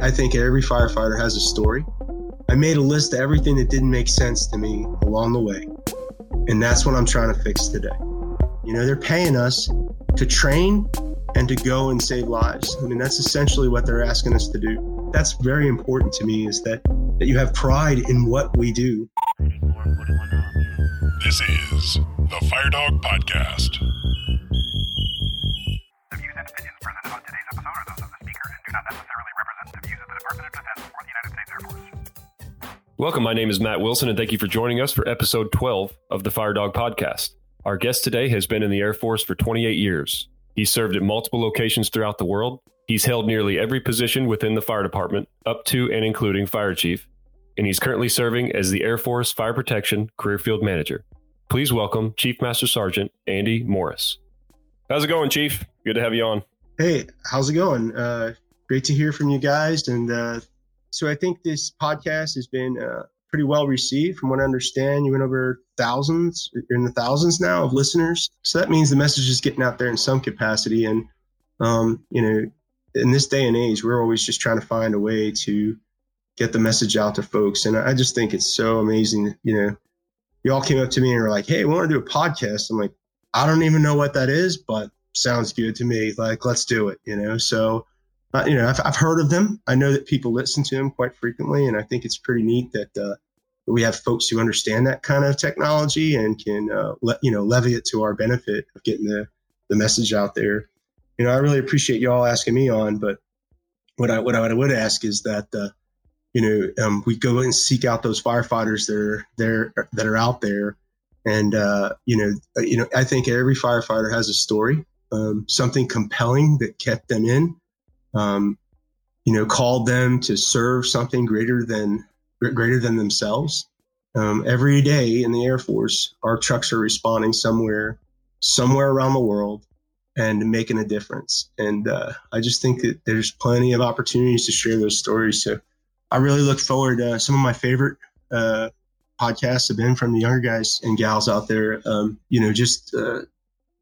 I think every firefighter has a story. I made a list of everything that didn't make sense to me along the way. And that's what I'm trying to fix today. You know, they're paying us to train and to go and save lives. I mean, that's essentially what they're asking us to do. That's very important to me is that, that you have pride in what we do. This is the FireDawg Podcast. The views and opinions presented on today's episode are those of the speaker and do not necessarily Welcome. My name is Matt Wilson, and thank you for joining us for episode 12 of the FireDawg Podcast. Our guest today has been in the Air Force for 28 years. He served at multiple locations throughout the world. He's held nearly every position within the fire department, up to and including fire chief, and he's currently serving as the Air Force Fire Protection Career Field Manager. Please welcome Chief Master Sergeant Andy Morris. How's it going, Chief? Good to have you on. Hey, how's it going? Uh, great to hear from you guys. And uh, so I think this podcast has been uh, pretty well received. From what I understand, you went over thousands, you're in the thousands now of listeners. So that means the message is getting out there in some capacity. And, um, you know, in this day and age, we're always just trying to find a way to get the message out to folks. And I just think it's so amazing. You know, you all came up to me and were like, "Hey, we want to do a podcast." I'm like, I don't even know what that is, but sounds good to me. Like, let's do it. You know, so uh, you know, I've, I've heard of them. I know that people listen to them quite frequently, and I think it's pretty neat that uh, we have folks who understand that kind of technology and can uh, you know levy it to our benefit of getting the the message out there. You know, I really appreciate you all asking me on, but what I what I would ask is that uh, you know um, we go and seek out those firefighters that are there that are out there, and uh, you know uh, you know I think every firefighter has a story, um, something compelling that kept them in, um, you know, called them to serve something greater than greater than themselves. Um, every day in the Air Force, our trucks are responding somewhere, somewhere around the world, and making a difference. And uh, I just think that there's plenty of opportunities to share those stories. So I really look forward. to some of my favorite uh, podcasts have been from the younger guys and gals out there. Um, you know, just uh,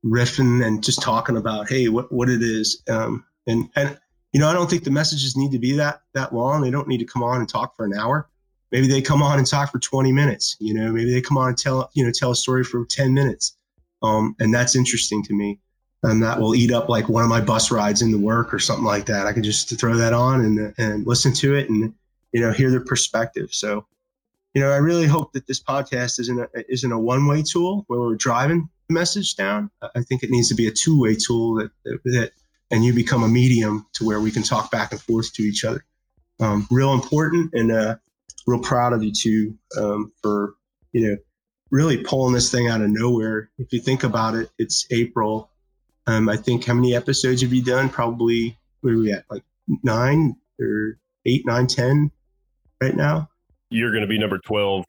riffing and just talking about hey, what what it is. Um, and and you know, I don't think the messages need to be that that long. They don't need to come on and talk for an hour. Maybe they come on and talk for 20 minutes. You know, maybe they come on and tell you know tell a story for 10 minutes. Um, and that's interesting to me and that will eat up like one of my bus rides into work or something like that. I can just throw that on and and listen to it and you know hear their perspective. So, you know, I really hope that this podcast isn't a, isn't a one way tool where we're driving the message down. I think it needs to be a two way tool that, that and you become a medium to where we can talk back and forth to each other. Um, real important and uh, real proud of you too um, for you know really pulling this thing out of nowhere. If you think about it, it's April um, I think how many episodes have you done? Probably where are we at? Like nine or eight, nine, ten right now. You're going to be number twelve.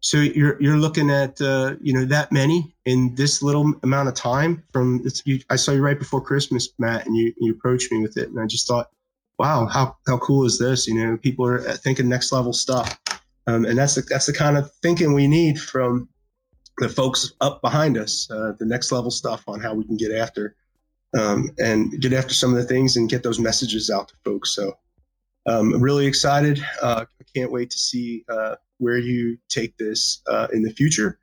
So you're you're looking at uh, you know that many in this little amount of time. From you, I saw you right before Christmas, Matt, and you you approached me with it, and I just thought, wow, how how cool is this? You know, people are thinking next level stuff, um, and that's the, that's the kind of thinking we need from the folks up behind us, uh, the next level stuff on how we can get after um, and get after some of the things and get those messages out to folks. So um, I'm really excited. Uh, can't wait to see uh, where you take this uh, in the future.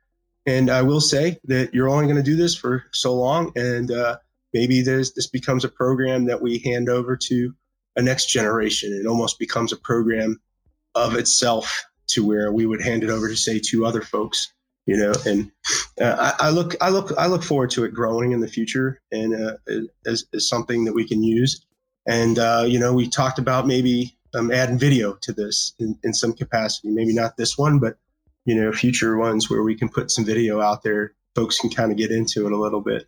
And I will say that you're only going to do this for so long, and uh, maybe there's this becomes a program that we hand over to a next generation. It almost becomes a program of itself to where we would hand it over to say two other folks you know and uh, I, I, look i look i look forward to it growing in the future and uh, as, as something that we can use and uh, you know we talked about maybe um, adding video to this in, in some capacity. Maybe not this one but you know future ones where we can put some video out there. Folks can kind of get into it a little bit.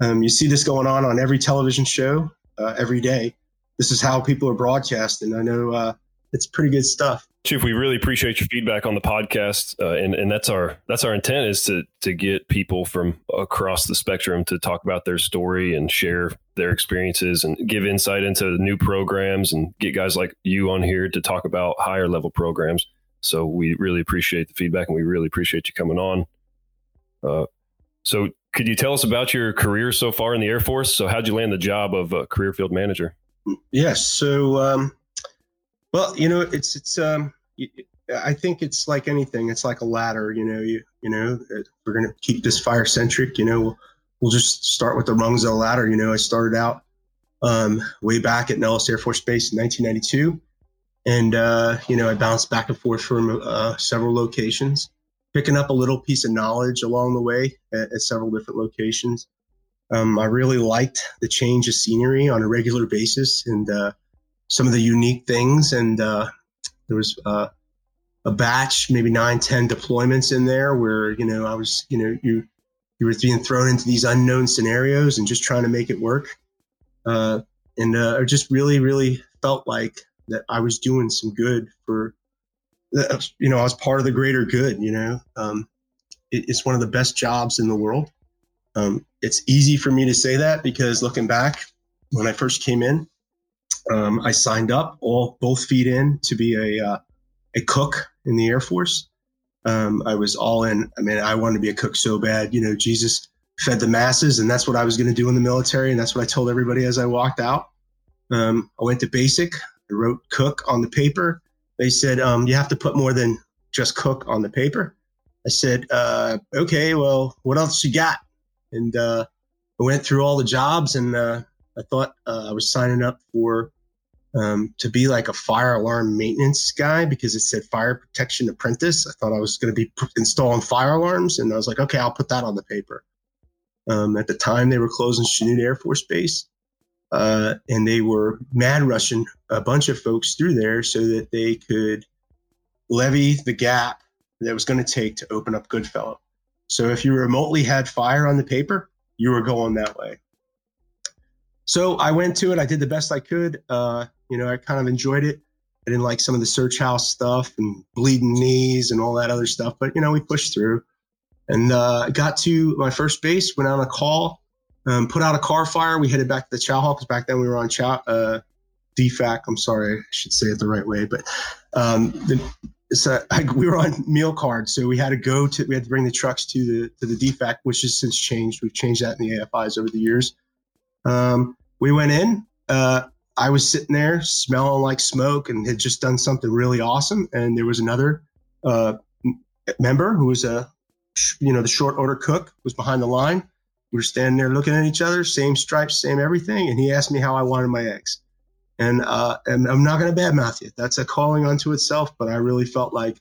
Um, you see this going on on every television show uh, every day. This is how people are broadcasting. I know uh, it's pretty good stuff Chief, we really appreciate your feedback on the podcast, uh, and and that's our that's our intent is to to get people from across the spectrum to talk about their story and share their experiences and give insight into new programs and get guys like you on here to talk about higher level programs. So we really appreciate the feedback, and we really appreciate you coming on. Uh, so, could you tell us about your career so far in the Air Force? So, how'd you land the job of a career field manager? Yes. So. Um Well, you know, it's it's um, I think it's like anything. It's like a ladder. You know, you you know, we're gonna keep this fire centric. You know, we'll, we'll just start with the rungs of the ladder. You know, I started out um, way back at Nellis Air Force Base in 1992, and uh, you know, I bounced back and forth from uh, several locations, picking up a little piece of knowledge along the way at, at several different locations. Um, I really liked the change of scenery on a regular basis and uh, some of the unique things. And uh, there was uh, a batch, maybe nine, ten deployments in there where you know I was, you know, you you were being thrown into these unknown scenarios and just trying to make it work. Uh, and uh, I just really, really felt like that I was doing some good for, you know, I was part of the greater good. You know, um, it, it's one of the best jobs in the world. Um, it's easy for me to say that because looking back, when I first came in, um, I signed up all both feet in to be a uh, a cook in the Air Force. Um, I was all in. I mean, I wanted to be a cook so bad. You know, Jesus fed the masses, and that's what I was going to do in the military, and that's what I told everybody as I walked out. Um, I went to basic. I wrote cook on the paper. They said um, you have to put more than just cook on the paper. I said, uh, okay, well, what else you got? And uh, I went through all the jobs, and uh, I thought uh, I was signing up for um, to be like a fire alarm maintenance guy because it said fire protection apprentice. I thought I was going to be installing fire alarms, and I was like, okay, I'll put that on the paper. Um, at the time, they were closing Chanute Air Force Base, uh, and they were mad rushing a bunch of folks through there so that they could levy the gap that was going to take to open up Goodfellow. So if you remotely had fire on the paper, you were going that way. So I went to it. I did the best I could. Uh, you know, I kind of enjoyed it. I didn't like some of the search house stuff and bleeding knees and all that other stuff, but you know, we pushed through and uh, got to my first base, went on a call, um, put out a car fire. We headed back to the chow hall because back then we were on chow, uh, DFAC. I'm sorry, I should say it the right way, but um, the, so I, we were on meal cards, so we had to go to we had to bring the trucks to the to the DFAC, which has since changed. We've changed that in the AFIs over the years. Um, we went in. Uh, I was sitting there smelling like smoke and had just done something really awesome. And there was another uh, member who was a, you know, the short order cook was behind the line. We were standing there looking at each other, same stripes, same everything. And he asked me how I wanted my eggs. And, uh, and I'm not going to badmouth you. That's a calling unto itself. But I really felt like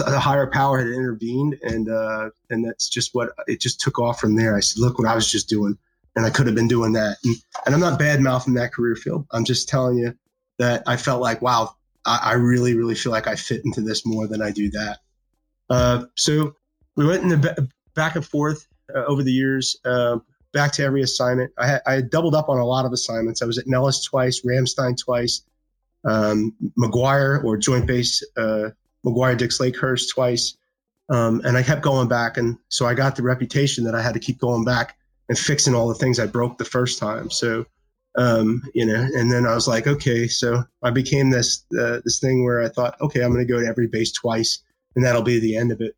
a higher power had intervened. And, uh, and that's just what it just took off from there. I said, look what I was just doing and I could have been doing that. And, and I'm not bad mouthing that career field. I'm just telling you that I felt like, wow, I, I really, really feel like I fit into this more than I do that. Uh, so we went in the back and forth uh, over the years, uh, back to every assignment. I had, I had doubled up on a lot of assignments. I was at Nellis twice, Ramstein twice, um, McGuire or Joint Base uh, McGuire Dix Lakehurst twice. Um, and I kept going back. And so I got the reputation that I had to keep going back and fixing all the things I broke the first time. So, um, you know, and then I was like, okay, so I became this uh, this thing where I thought, okay, I'm going to go to every base twice, and that'll be the end of it.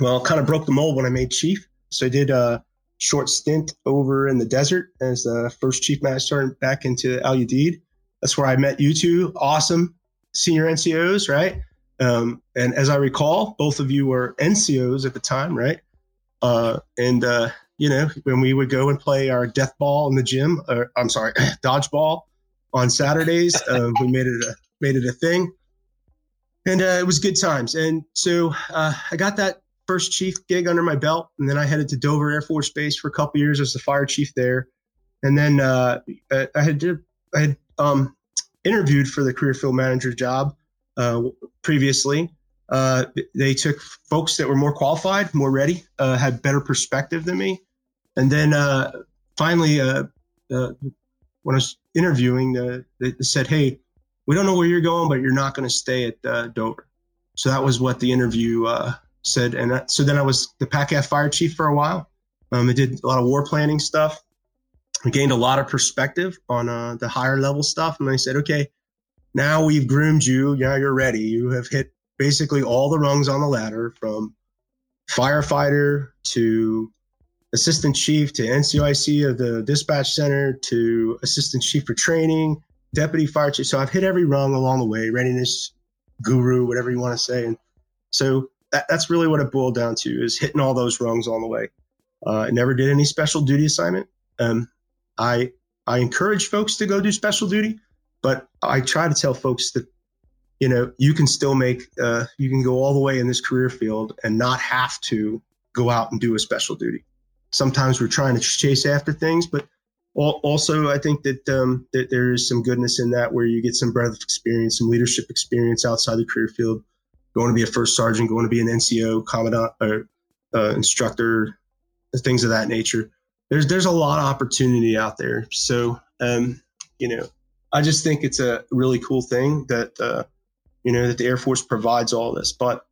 Well, kind of broke the mold when I made chief. So I did a short stint over in the desert as the first chief master back into Al Udeid. That's where I met you two awesome senior NCOs, right? Um, and as I recall, both of you were NCOs at the time, right? Uh, and uh, you know, when we would go and play our death ball in the gym, or I'm sorry, dodgeball on Saturdays, um, we made it a, made it a thing, and uh, it was good times. And so uh, I got that first chief gig under my belt, and then I headed to Dover Air Force Base for a couple years as the fire chief there, and then uh, I had did, I had um, interviewed for the career field manager job uh, previously, uh, they took folks that were more qualified, more ready, uh, had better perspective than me. And then uh, finally, uh, uh, when I was interviewing, uh, they said, "Hey, we don't know where you're going, but you're not going to stay at Dover." So that was what the interview said. And so then I was the PACAF fire chief for a while. Um, I did a lot of war planning stuff. I gained a lot of perspective on the higher level stuff. And they said, "Okay, now we've groomed you. Now you're ready. You have hit basically all the rungs on the ladder from firefighter to assistant chief to NCOIC of the dispatch center to assistant chief for training deputy fire chief. So I've hit every rung along the way, readiness guru, whatever you want to say. And so that, that's really what it boiled down to is hitting all those rungs on the way. Uh, I never did any special duty assignment. Um, I I encourage folks to go do special duty, but I try to tell folks that you know you can still make uh, you can go all the way in this career field and not have to go out and do a special duty. Sometimes we're trying to chase after things, but also I think that um, that there is some goodness in that where you get some breadth of experience, some leadership experience outside the career field. Going to be a first sergeant, going to be an NCO, commandant, or uh, instructor, things of that nature. There's there's a lot of opportunity out there. So um, you know, I just think it's a really cool thing that uh, you know that the Air Force provides all this. But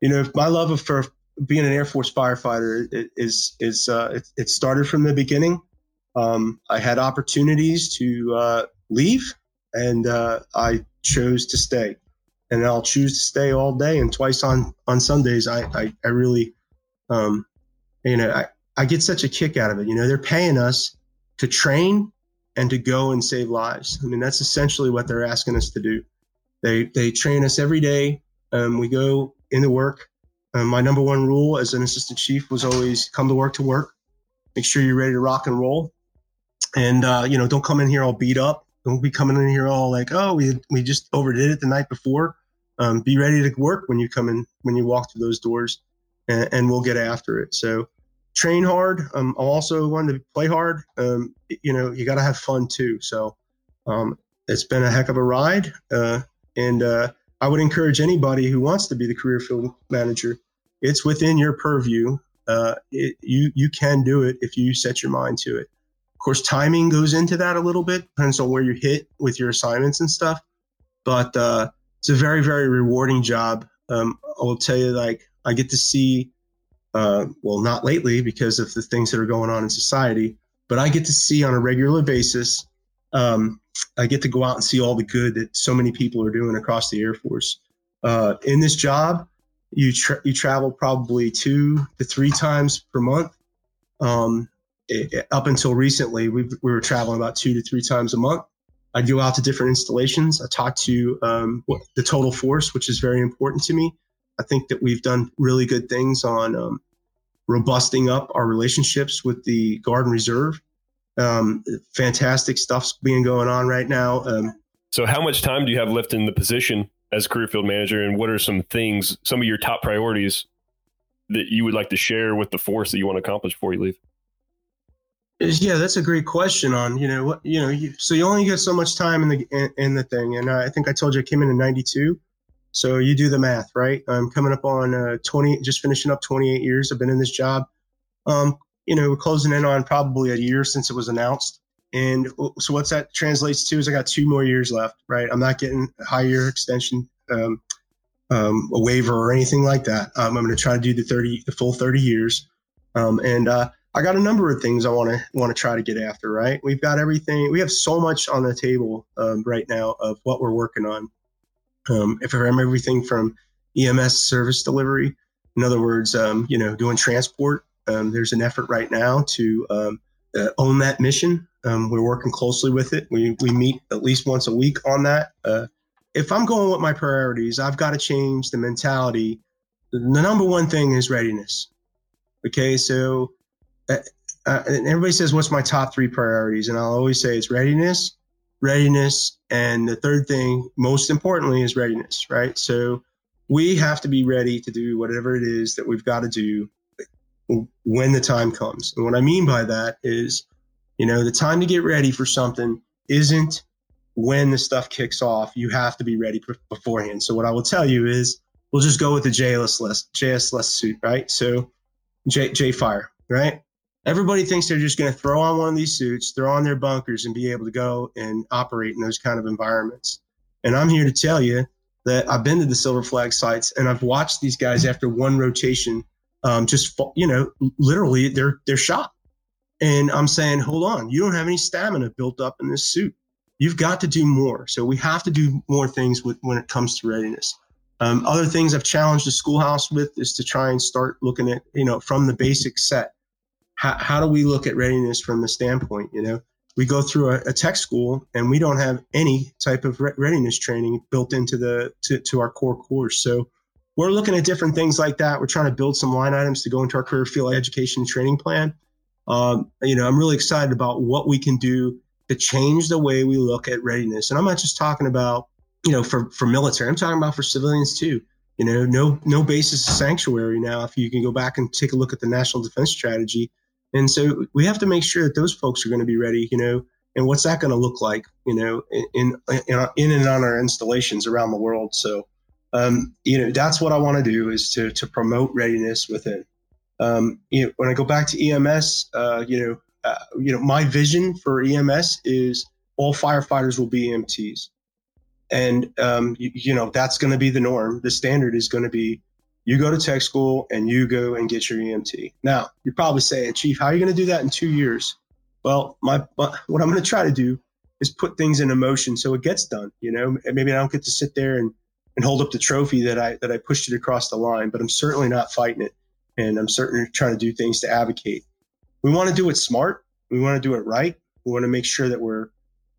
you know, if my love of, for being an Air Force firefighter is is uh, it, it started from the beginning. Um, I had opportunities to uh, leave, and uh, I chose to stay. And I'll choose to stay all day. And twice on on Sundays, I I, I really, um, you know, I, I get such a kick out of it. You know, they're paying us to train and to go and save lives. I mean, that's essentially what they're asking us to do. They they train us every day. Um, we go into work. My number one rule as an assistant chief was always come to work to work. Make sure you're ready to rock and roll. And uh, you know don't come in here all beat up. Don't be coming in here all like oh we we just overdid it the night before. Um, be ready to work when you come in when you walk through those doors and, and we'll get after it. So train hard. Um, i'm also one to play hard. Um, you know you got to have fun too. So um, it's been a heck of a ride uh, and uh, i would encourage anybody who wants to be the career field manager it's within your purview uh, it, you you can do it if you set your mind to it of course, timing goes into that a little bit, depends on where you hit with your assignments and stuff. But uh, it's a very, very rewarding job. Um, I will tell you, like, I get to see, uh, well, not lately because of the things that are going on in society, but I get to see on a regular basis. Um, I get to go out and see all the good that so many people are doing across the Air Force. Uh, in this job, you tra- you travel probably two to three times per month. Um, it, up until recently, we, we were traveling about two to three times a month. I'd go out to different installations. I talk to um, the total force, which is very important to me. I think that we've done really good things on um, robusting up our relationships with the Guard and Reserve. Um, fantastic stuff's being going on right now. Um, so, how much time do you have left in the position as career field manager, and what are some things, some of your top priorities that you would like to share with the force that you want to accomplish before you leave? Yeah, that's a great question. On you know what you know, you, so you only get so much time in the in, in the thing, and I think I told you I came in in '92. So you do the math, right? I'm coming up on uh, 20, just finishing up 28 years. I've been in this job. Um, you know, we're closing in on probably a year since it was announced. And so what's that translates to is I got two more years left, right? I'm not getting a higher extension, um, um, a waiver or anything like that. Um, I'm going to try to do the 30, the full 30 years. Um, and uh, I got a number of things I want to want to try to get after. Right, we've got everything. We have so much on the table um, right now of what we're working on. Um, if I remember everything from EMS service delivery, in other words, um, you know, doing transport. Um, there's an effort right now to um, uh, own that mission. Um, we're working closely with it. We we meet at least once a week on that. Uh, if I'm going with my priorities, I've got to change the mentality. The number one thing is readiness. Okay, so uh, uh, and everybody says, "What's my top three priorities?" And I'll always say it's readiness, readiness, and the third thing, most importantly, is readiness. Right. So we have to be ready to do whatever it is that we've got to do when the time comes. And what I mean by that is, you know, the time to get ready for something isn't when the stuff kicks off. You have to be ready beforehand. So what I will tell you is, we'll just go with the JSLS JSLS suit, right? So J J Fire, right? everybody thinks they're just going to throw on one of these suits, throw on their bunkers, and be able to go and operate in those kind of environments. And I'm here to tell you that I've been to the Silver Flag sites and I've watched these guys after one rotation, um, just you know, literally they're they're shot. And I'm saying, hold on, you don't have any stamina built up in this suit. You've got to do more. So we have to do more things with when it comes to readiness. Um, other things I've challenged the schoolhouse with is to try and start looking at, you know, from the basic set how, how do we look at readiness from the standpoint, you know, we go through a, a tech school and we don't have any type of re- readiness training built into the to, to our core course. So we're looking at different things like that. We're trying to build some line items to go into our career field education and training plan. Um, you know, I'm really excited about what we can do to change the way we look at readiness. And I'm not just talking about, you know, for, for military, I'm talking about for civilians too. You know, no no basis of sanctuary now. If you can go back and take a look at the national defense strategy, and so we have to make sure that those folks are going to be ready. You know, and what's that going to look like? You know, in in, in and on our installations around the world. So, um, you know, that's what I want to do is to to promote readiness within. Um, you know, when I go back to EMS, uh, you know, uh, you know, my vision for EMS is all firefighters will be EMTs and um, you, you, know that's going to be the norm. The standard is going to be you go to tech school and you go and get your EMT. Now you're probably saying, Chief, how are you going to do that in two years? Well, my, my what I'm going to try to do is put things in motion so it gets done. You know, maybe I don't get to sit there and, and hold up the trophy that I that I pushed it across the line, but I'm certainly not fighting it, and I'm certainly trying to do things to advocate. We want to do it smart. We want to do it right. We want to make sure that we're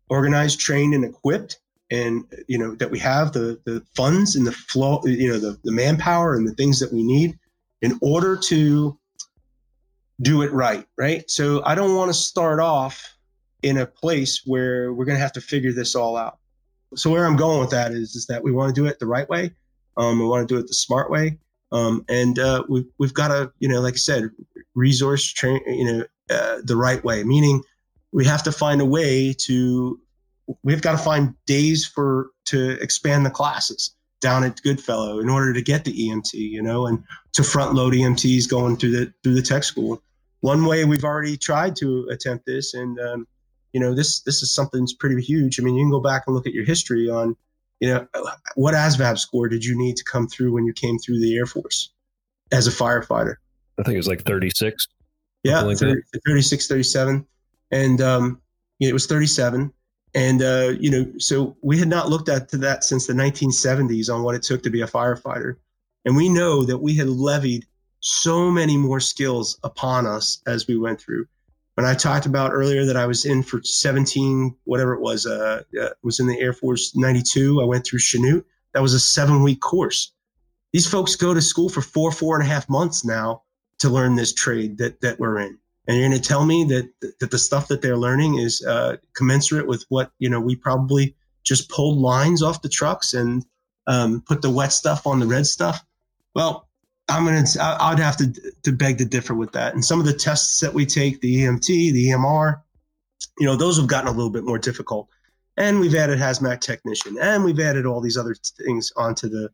organized, trained, and equipped and you know that we have the the funds and the flow you know the, the manpower and the things that we need in order to do it right right so i don't want to start off in a place where we're going to have to figure this all out so where i'm going with that is is that we want to do it the right way um, we want to do it the smart way um, and uh, we've, we've got to you know like i said resource train you know uh, the right way meaning we have to find a way to we've got to find days for to expand the classes down at Goodfellow in order to get the EMT, you know, and to front load EMTs going through the through the tech school. One way we've already tried to attempt this, and um, you know, this this is something that's pretty huge. I mean, you can go back and look at your history on, you know, what ASVAB score did you need to come through when you came through the Air Force as a firefighter? I think it was like 36. Yeah, like 30, 36, 37. And um, it was 37 and, uh, you know, so we had not looked at to that since the 1970s on what it took to be a firefighter. And we know that we had levied so many more skills upon us as we went through. When I talked about earlier that I was in for 17, whatever it was, uh, uh was in the Air Force 92. I went through Chanute. That was a seven week course. These folks go to school for four, four and a half months now to learn this trade that, that we're in and you're going to tell me that that the stuff that they're learning is uh, commensurate with what you know we probably just pulled lines off the trucks and um, put the wet stuff on the red stuff well i'm going to i'd have to to beg to differ with that. And some of the tests that we take the emt the emr you know those have gotten a little bit more difficult. And we've added hazmat technician. And we've added all these other things onto the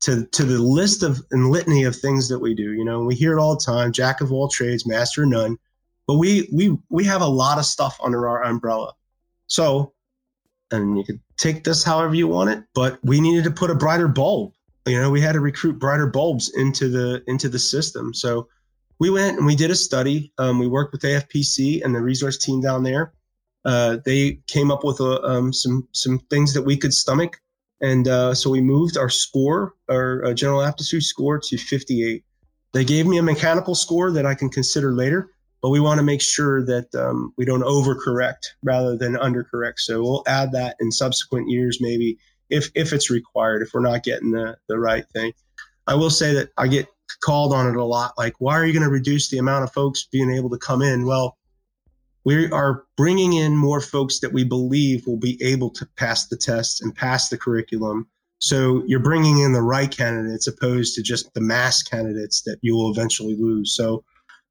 to to the list of and litany of things that we do. You know we hear it all the time jack of all trades master none. But we we we have a lot of stuff under our umbrella. So, and you could take this however you want it, but we needed to put a brighter bulb. You know, we had to recruit brighter bulbs into the into the system. So we went and we did a study. Um, we worked with AFPC and the resource team down there. Uh, they came up with a, um, some some things that we could stomach, and uh, so we moved our score, our uh, general aptitude score, to 58. They gave me a mechanical score that I can consider later, but we want to make sure that um, we don't overcorrect rather than undercorrect. So we'll add that in subsequent years, maybe if if it's required, if we're not getting the the right thing. I will say that I get called on it a lot. Like, why are you going to reduce the amount of folks being able to come in? Well, we are bringing in more folks that we believe will be able to pass the test and pass the curriculum. So you're bringing in the right candidates opposed to just the mass candidates that you will eventually lose. So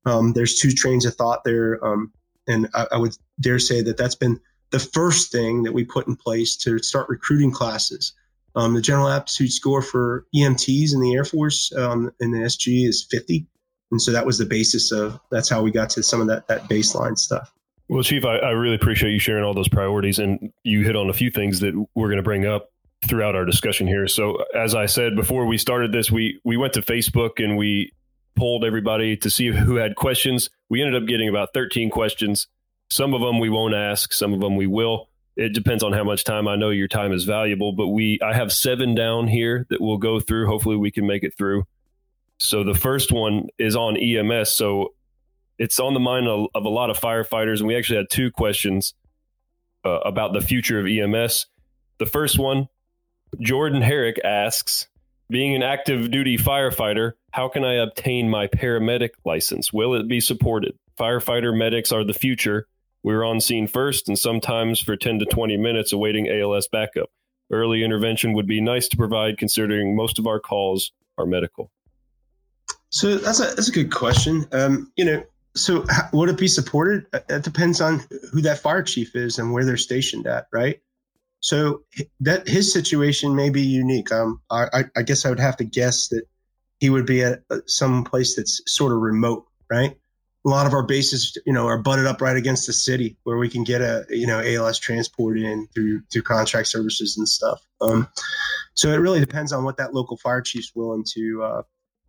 um, there's two trains of thought there, um, and I, I, would dare say that that's been the first thing that we put in place to start recruiting classes. Um, the general aptitude score for EMTs in the Air Force um, in the SG is 50, and so that was the basis of that's how we got to some of that that baseline stuff. Well, Chief, I, I really appreciate you sharing all those priorities, and you hit on a few things that we're going to bring up throughout our discussion here. So, as I said before we started this, we we went to Facebook and we polled everybody to see who had questions. We ended up getting about 13 questions. Some of them we won't ask, some of them we will. It depends on how much time. I know your time is valuable, but we I have seven down here that we'll go through. Hopefully we can make it through. So the first one is on EMS. So it's on the mind of, of a lot of firefighters, and we actually had two questions. uh, about the future of EMS. The first one, Jordan Herrick asks, being an active duty firefighter, how can I obtain my paramedic license? Will it be supported? Firefighter medics are the future. We're on scene first and sometimes for 10 to 20 minutes awaiting ALS backup. Early intervention would be nice to provide considering most of our calls are medical. So that's a that's a good question. Um, you know, so how, would it be supported? Uh, It depends on who that fire chief is and where they're stationed at, right? So that his situation may be unique. Um, I, I- I guess I would have to guess that he would be at uh, some place that's sort of remote, right? A lot of our bases, you know, are butted up right against the city where we can get a, you know, ALS transport in through through contract services and stuff. Um, so it really depends on what that local fire chief's willing to uh,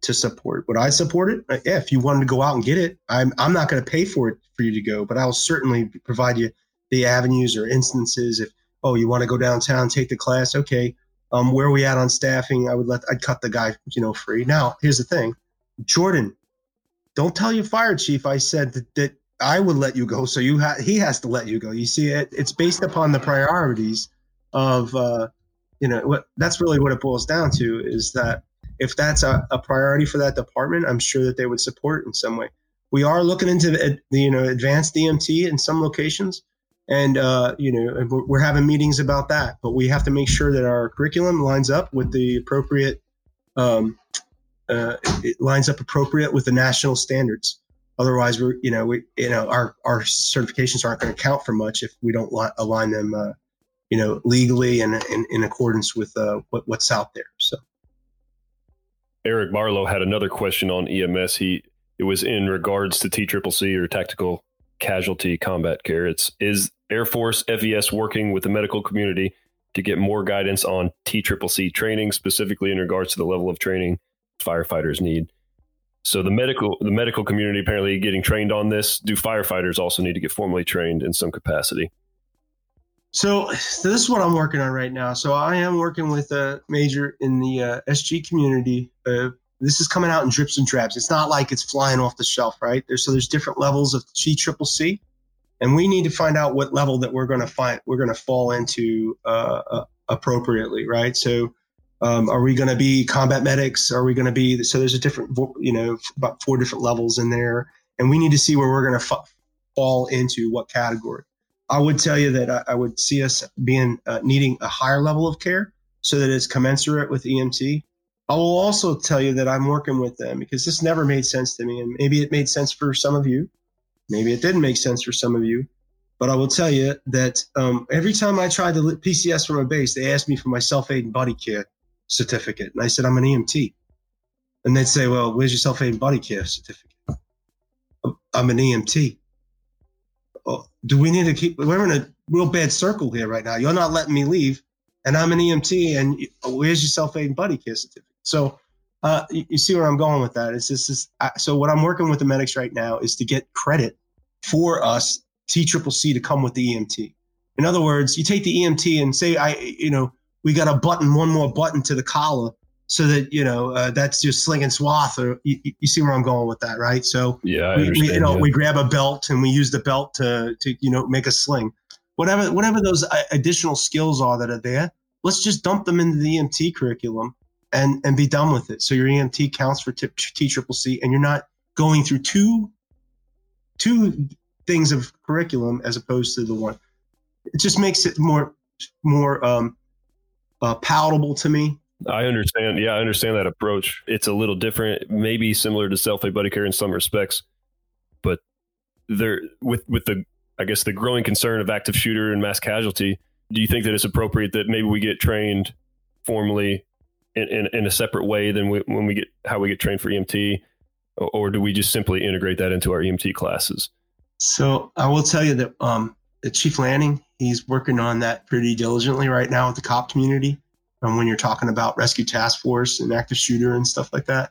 to support. Would I support it? Uh, Yeah, if you wanted to go out and get it, I'm I'm not going to pay for it for you to go, but I'll certainly provide you the avenues or instances. If oh, you want to go downtown, take the class, okay. Um, where are we at on staffing? I would let I'd cut the guy, you know, free. Now, here's the thing, Jordan, don't tell your fire chief I said that, that I would let you go, so you ha- he has to let you go. You see, it, it's based upon the priorities of uh, you know what that's really what it boils down to is that if that's a, a priority for that department, I'm sure that they would support in some way. We are looking into the, the you know advanced EMT in some locations, and uh, you know we're having meetings about that. But we have to make sure that our curriculum lines up with the appropriate, um, uh, it lines up appropriate with the national standards. Otherwise, we're you know we you know our our certifications aren't going to count for much if we don't li- align them, uh, you know, legally and in, in accordance with uh, what, what's out there. So. Eric Marlow had another question on EMS. He it was in regards to TCCC or Tactical Casualty Combat Care. It's is Air Force FES working with the medical community to get more guidance on TCCC training, specifically in regards to the level of training firefighters need. So the medical the medical community apparently getting trained on this. Do firefighters also need to get formally trained in some capacity? So, this is what I'm working on right now. So I am working with a major in the uh, SG community. Uh, this is coming out in drips and drabs. It's not like it's flying off the shelf, right? There's, so there's different levels of T Triple C, and we need to find out what level that we're going to find we're going to fall into uh, uh, appropriately, right? So, um, are we going to be combat medics? Are we going to be so? There's a different, you know, about four different levels in there, and we need to see where we're going to fa- fall into what category. I would tell you that I, I would see us being uh, needing a higher level of care so that it's commensurate with EMT. I will also tell you that I'm working with them because this never made sense to me, and maybe it made sense for some of you, maybe it didn't make sense for some of you. But I will tell you that um, every time I tried to PCS from a base, they asked me for my self aid and buddy care certificate, and I said I'm an EMT, and they'd say, "Well, where's your self aid buddy care certificate?" I'm an EMT oh, do we need to keep we're in a real bad circle here right now. You're not letting me leave and i'm an emt and where's your self-aid and buddy care certificate? So uh, you, you see where i'm going with that? It's just so what i'm working with the medics right now is to get credit for us t triple c to come with the emt in other words you take the emt and say i you know we got to button one more button to the collar so that you know uh, that's just sling and swath or you, you see where i'm going with that right so Yeah, I we, we, you know, yeah. we grab a belt and we use the belt to, to you know make a sling. Whatever whatever those uh, additional skills are that are there, let's just dump them into the EMT curriculum and and be done with it. So your EMT counts for T triple C, and you're not going through two two things of curriculum as opposed to the one. It just makes it more more um, uh, palatable to me. I understand. Yeah, I understand that approach. It's a little different, maybe similar to self-aid buddy care in some respects, but there with with the I guess the growing concern of active shooter and mass casualty. Do you think that it's appropriate that maybe we get trained formally in, in, in a separate way than we, when we get how we get trained for EMT, or, or do we just simply integrate that into our EMT classes? So I will tell you that um, the Chief Lanning, he's working on that pretty diligently right now with the cop community. And when you're talking about rescue task force and active shooter and stuff like that,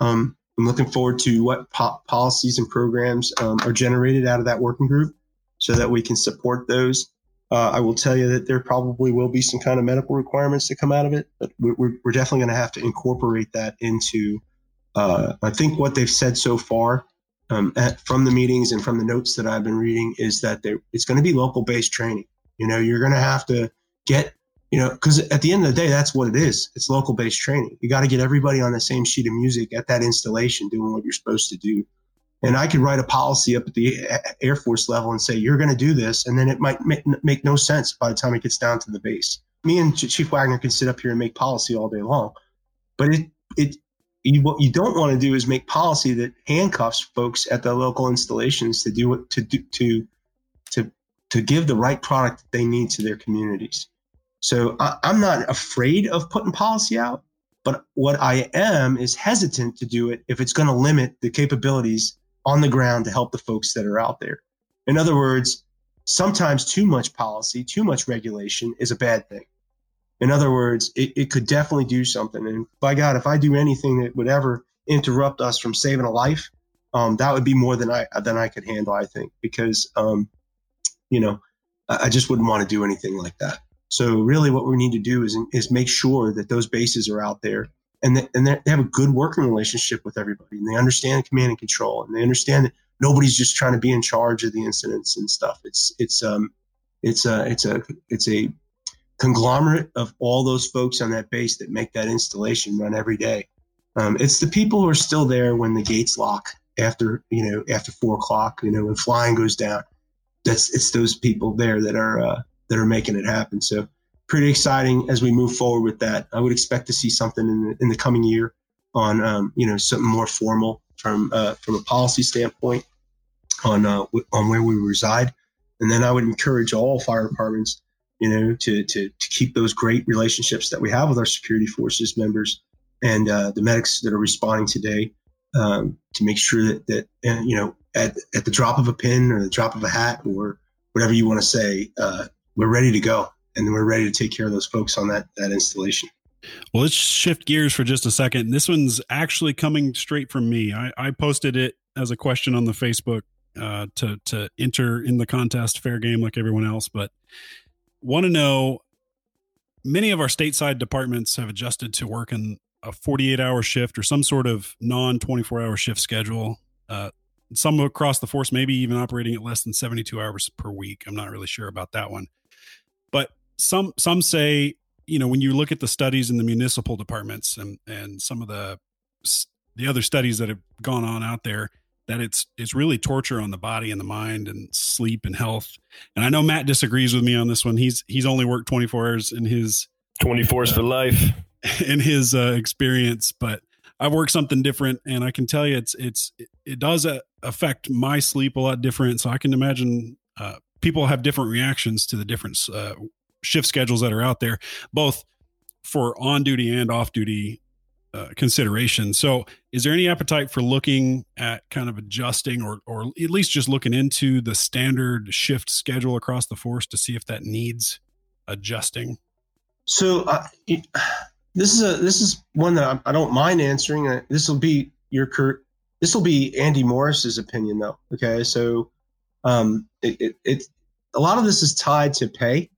um, I'm looking forward to what po- policies and programs um, are generated out of that working group, so that we can support those. Uh, I will tell you that there probably will be some kind of medical requirements that come out of it, but we're, we're, we're definitely going to have to incorporate that into. Uh, I think what they've said so far um, at, from the meetings and from the notes that I've been reading is that there, it's going to be local based training. You know, you're going to have to get, you know, because at the end of the day, that's what it is. It's local based training. You got to get everybody on the same sheet of music at that installation doing what you're supposed to do. And I could write a policy up at the Air Force level and say, you're going to do this. And then it might make, make no sense by the time it gets down to the base. Me and Chief Wagner can sit up here and make policy all day long. But it, it, you, what you don't want to do is make policy that handcuffs folks at the local installations to do it to do to to to give the right product that they need to their communities. So I, I'm not afraid of putting policy out, but what I am is hesitant to do it if it's going to limit the capabilities on the ground to help the folks that are out there. In other words, sometimes too much policy, too much regulation is a bad thing. In other words, it, it could definitely do something. And by God, if I do anything that would ever interrupt us from saving a life, um, that would be more than I than I could handle. I think because um, you know I, I just wouldn't want to do anything like that. So really, what we need to do is is make sure that those bases are out there and they, and they have a good working relationship with everybody, and they understand command and control, and they understand that nobody's just trying to be in charge of the incidents and stuff. It's it's um it's a it's a it's a conglomerate of all those folks on that base that make that installation run every day. Um, it's the people who are still there when the gates lock after you know after four o'clock. You know when flying goes down. That's it's those people there that are uh, that are making it happen. So pretty exciting as we move forward with that. I would expect to see something in the, in the coming year on um, you know something more formal from uh, from a policy standpoint on uh, on where we reside, and then I would encourage all fire departments you know, to, to, to keep those great relationships that we have with our security forces members and uh, the medics that are responding today um, to make sure that, that uh, you know, at, at the drop of a pin or the drop of a hat or whatever you want to say, uh, we're ready to go and we're ready to take care of those folks on that, that installation. Well, let's shift gears for just a second. This one's actually coming straight from me. I, I posted it as a question on the Facebook uh, to to enter in the contest, fair game like everyone else. But want to know many of our stateside departments have adjusted to working a 48 hour shift or some sort of non 24 hour shift schedule. Uh, some across the force, maybe even operating at less than 72 hours per week. I'm not really sure about that one. But some some say, you know, when you look at the studies in the municipal departments and and some of the the other studies that have gone on out there, that it's it's really torture on the body and the mind and sleep and health. And I know Matt disagrees with me on this one. He's he's only worked 24 hours in his 24 for life in his uh, experience, but I've worked something different and I can tell you it's it's it does uh, affect my sleep a lot different. So I can imagine uh, people have different reactions to the different uh, shift schedules that are out there, both for on duty and off duty uh, consideration. So, is there any appetite for looking at kind of adjusting or, or at least just looking into the standard shift schedule across the force to see if that needs adjusting? So, uh, this is a this is one that I, don't mind answering. Uh, this will be your this will be Andy Morris's opinion, though. Okay, so um, it, it, it a lot of this is tied to pay.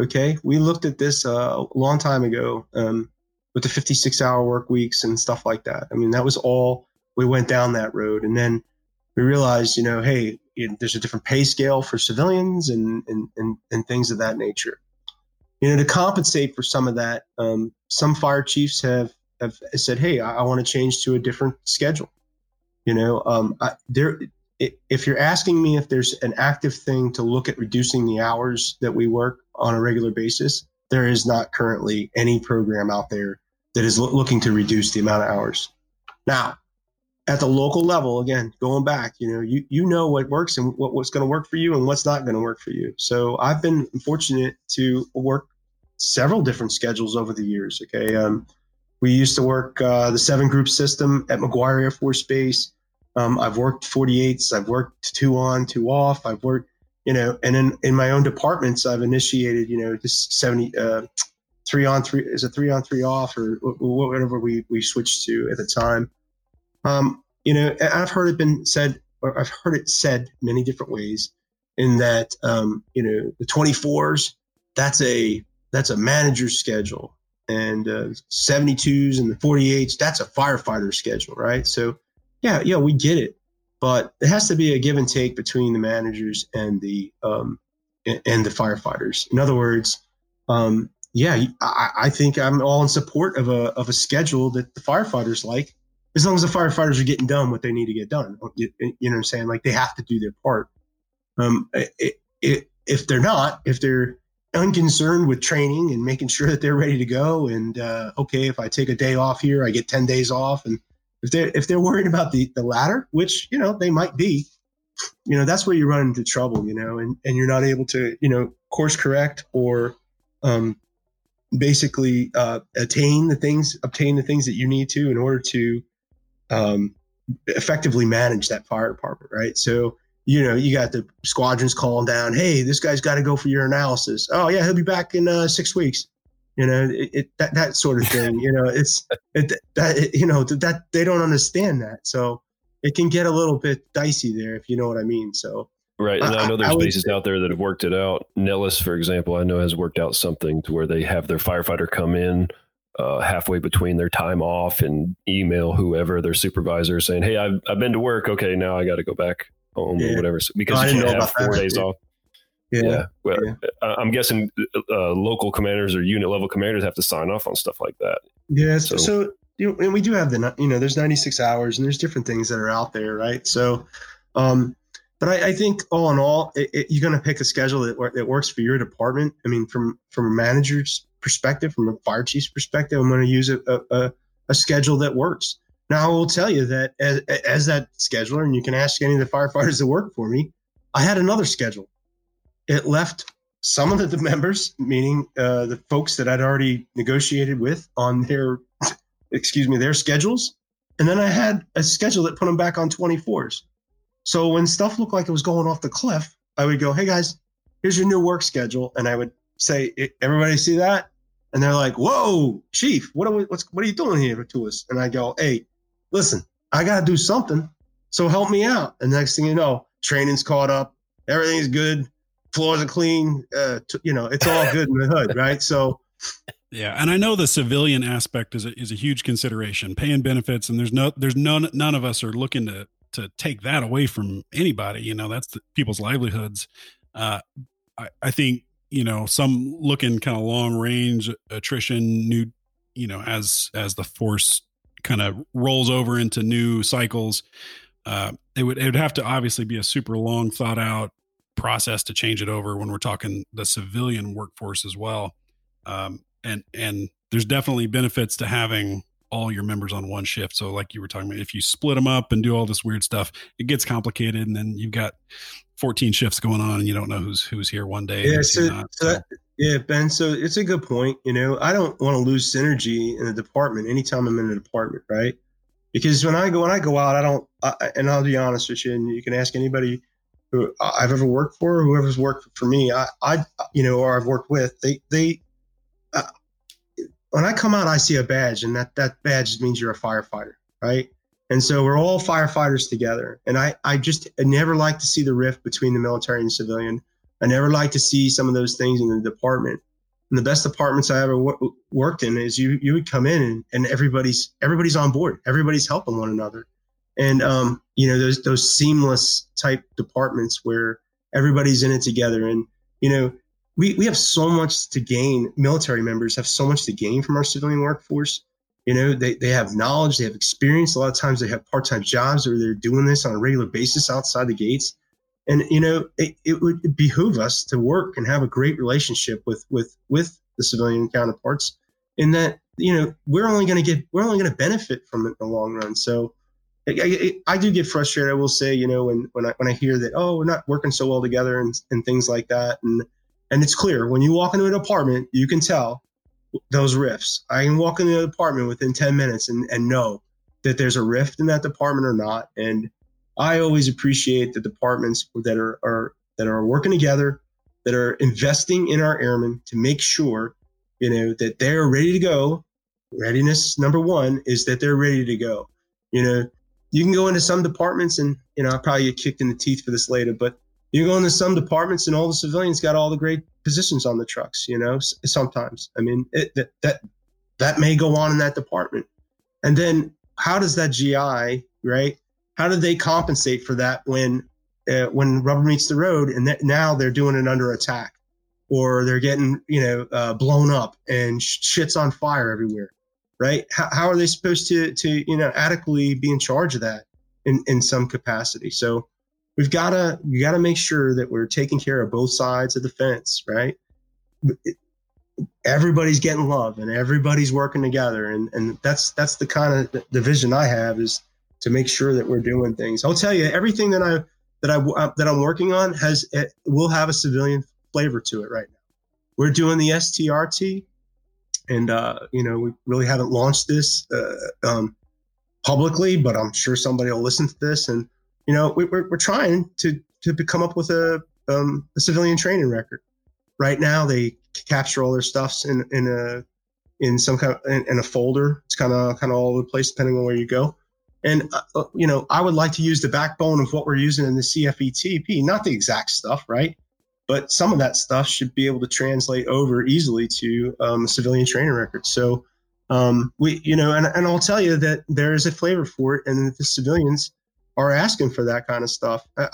Okay, we looked at this uh, a long time ago. Um, with the 56 hour work weeks and stuff like that. I mean, that was all we went down that road. And then we realized, you know, hey, you know, there's a different pay scale for civilians and, and, and, and, things of that nature. You know, to compensate for some of that, um, some fire chiefs have, have said, hey, I, I want to change to a different schedule. You know, um, I, there, if you're asking me if there's an active thing to look at reducing the hours that we work on a regular basis, there is not currently any program out there that is lo- looking to reduce the amount of hours. Now, at the local level, again, going back, you know, you you know what works and what, what's going to work for you and what's not going to work for you. So I've been fortunate to work several different schedules over the years. Okay, um, we used to work uh, the seven group system at McGuire Air Force Base. Um, I've worked 48s. I've worked two on, two off. I've worked, you know, and in, in my own departments, I've initiated, you know, this 70, uh, three on three is a three on three off or whatever we we switched to at the time. Um, you know, I've heard it been said, or I've heard it said many different ways. In that, um, you know, the 24s, that's a that's a manager's schedule, and uh, 72s and the 48s, that's a firefighter schedule, right? So, yeah, yeah, we get it, but it has to be a give and take between the managers and the um, and the firefighters. In other words, um, yeah, I, I, think I'm all in support of a of a schedule that the firefighters like, as long as the firefighters are getting done what they need to get done. You, you know what I'm saying? Like they have to do their part. Um, it, it, if they're not, if they're unconcerned with training and making sure that they're ready to go, and uh, okay, if I take a day off here, I get ten days off, and if they're if they're worried about the the latter, which you know they might be, you know that's where you run into trouble, you know, and and you're not able to you know course correct or um, basically uh, attain the things obtain the things that you need to in order to um, effectively manage that fire department, right? So you know, you got the squadrons calling down, hey, this guy's got to go for your analysis. Oh yeah, he'll be back in uh, six weeks. You know, it, it, that that sort of thing. You know, it's it, that you know that they don't understand that, so it can get a little bit dicey there, if you know what I mean. So right, and I, know there's I bases out there that have worked it out. Nellis, for example, I know has worked out something to where they have their firefighter come in uh, halfway between their time off and email whoever their supervisor saying, "Hey, I've I've been to work. Okay, now I got to go back home yeah. or whatever." because oh, you have four days off. Yeah. yeah. Well, yeah. I'm guessing uh, local commanders or unit level commanders have to sign off on stuff like that. Yeah. So, so you know, and we do have the, you know, there's 96 hours and there's different things that are out there, right? So, um, but I, I think all in all, it, it, you're going to pick a schedule that, that works for your department. I mean, from from a manager's perspective, from a fire chief's perspective, I'm going to use a, a, a schedule that works. Now, I will tell you that as, as that scheduler, and you can ask any of the firefighters that work for me, I had another schedule. It left some of the members, meaning uh, the folks that I'd already negotiated with on their, excuse me, their schedules. And then I had a schedule that put them back on 24s. So when stuff looked like it was going off the cliff, I would go, hey guys, here's your new work schedule. And I would say, everybody see that? And they're like, whoa, chief, what are, we, what's, what are you doing here to us? And I go, hey, listen, I got to do something. So help me out. And next thing you know, training's caught up. Everything's good. Floors are clean. Uh, t- you know, it's all good in the hood, right? So, yeah, and I know the civilian aspect is a, is a huge consideration, paying benefits, and there's no there's none none of us are looking to to take that away from anybody. You know, that's the, people's livelihoods. Uh, I, I think you know some looking kind of long range attrition, new you know as as the force kind of rolls over into new cycles. Uh, it would it would have to obviously be a super long thought out process to change it over when we're talking the civilian workforce as well. Um, and and there's definitely benefits to having all your members on one shift. So like you were talking about, if you split them up and do all this weird stuff, it gets complicated, and then you've got 14 shifts going on, and you don't know who's who's here one day. Yeah, so, not, so that, yeah, Ben. So it's a good point. You know, I don't want to lose synergy in a department anytime I'm in a department, right? Because when I go when I go out, I don't. I, and I'll be honest with you, and you can ask anybody who I've ever worked for, whoever's worked for me. I, I, you know, or I've worked with. They, they. When I come out, I see a badge, and that that badge means you're a firefighter, right? And so we're all firefighters together. And I, I just I never like to see the rift between the military and civilian. I never like to see some of those things in the department. And the best departments I ever w- worked in is you you would come in and, and everybody's everybody's on board. Everybody's helping one another. And um, you know those those seamless type departments where everybody's in it together. And you know we we have so much to gain. Military members have so much to gain from our civilian workforce. You know they they have knowledge, they have experience. A lot of times they have part time jobs or they're doing this on a regular basis outside the gates and you know it, it would behoove us to work and have a great relationship with with with the civilian counterparts in that you know we're only going to get we're only going to benefit from it in the long run so I, I, I, do get frustrated i will say you know when when i when i hear that oh we're not working so well together and, and things like that and and it's clear when you walk into an apartment you can tell those rifts i can walk into an apartment within 10 minutes and and know that there's a rift in that department or not and I always appreciate the departments that are, are that are working together, that are investing in our airmen to make sure, you know, that they're ready to go. Readiness number one is that they're ready to go. You know, you can go into some departments and you know I'll probably get kicked in the teeth for this later, but you go into some departments and all the civilians got all the great positions on the trucks. You know, sometimes I mean it, that that that may go on in that department, and then how does that GI right how do they compensate for that when uh, when rubber meets the road, and now they're doing it under attack, or they're getting you know uh, blown up and sh- shit's on fire everywhere, right? How, how are they supposed to to you know adequately be in charge of that in in some capacity? So we've got to we got to make sure that we're taking care of both sides of the fence, right? Everybody's getting love and everybody's working together, and and that's that's the kind of the vision I have is to make sure that we're doing things. I'll tell you everything that I that I uh, that I'm working on has it will have a civilian flavor to it right now. We're doing the STRT, and uh, you know we really haven't launched this uh, um, publicly, but I'm sure somebody will listen to this and you know, we, are we're trying to to come up with a um, a civilian training record. Right now, they capture all their stuffs in in a in some kind of in, in a folder. It's kind of kind of all over the place depending on where you go. And uh, uh, you know, I would like to use the backbone of what we're using in the CFETP, not the exact stuff, right? But some of that stuff should be able to translate over easily to um, a civilian training record. So um, we, you know, and, and I'll tell you that there is a flavor for it, and the civilians are asking for that kind of stuff. Uh,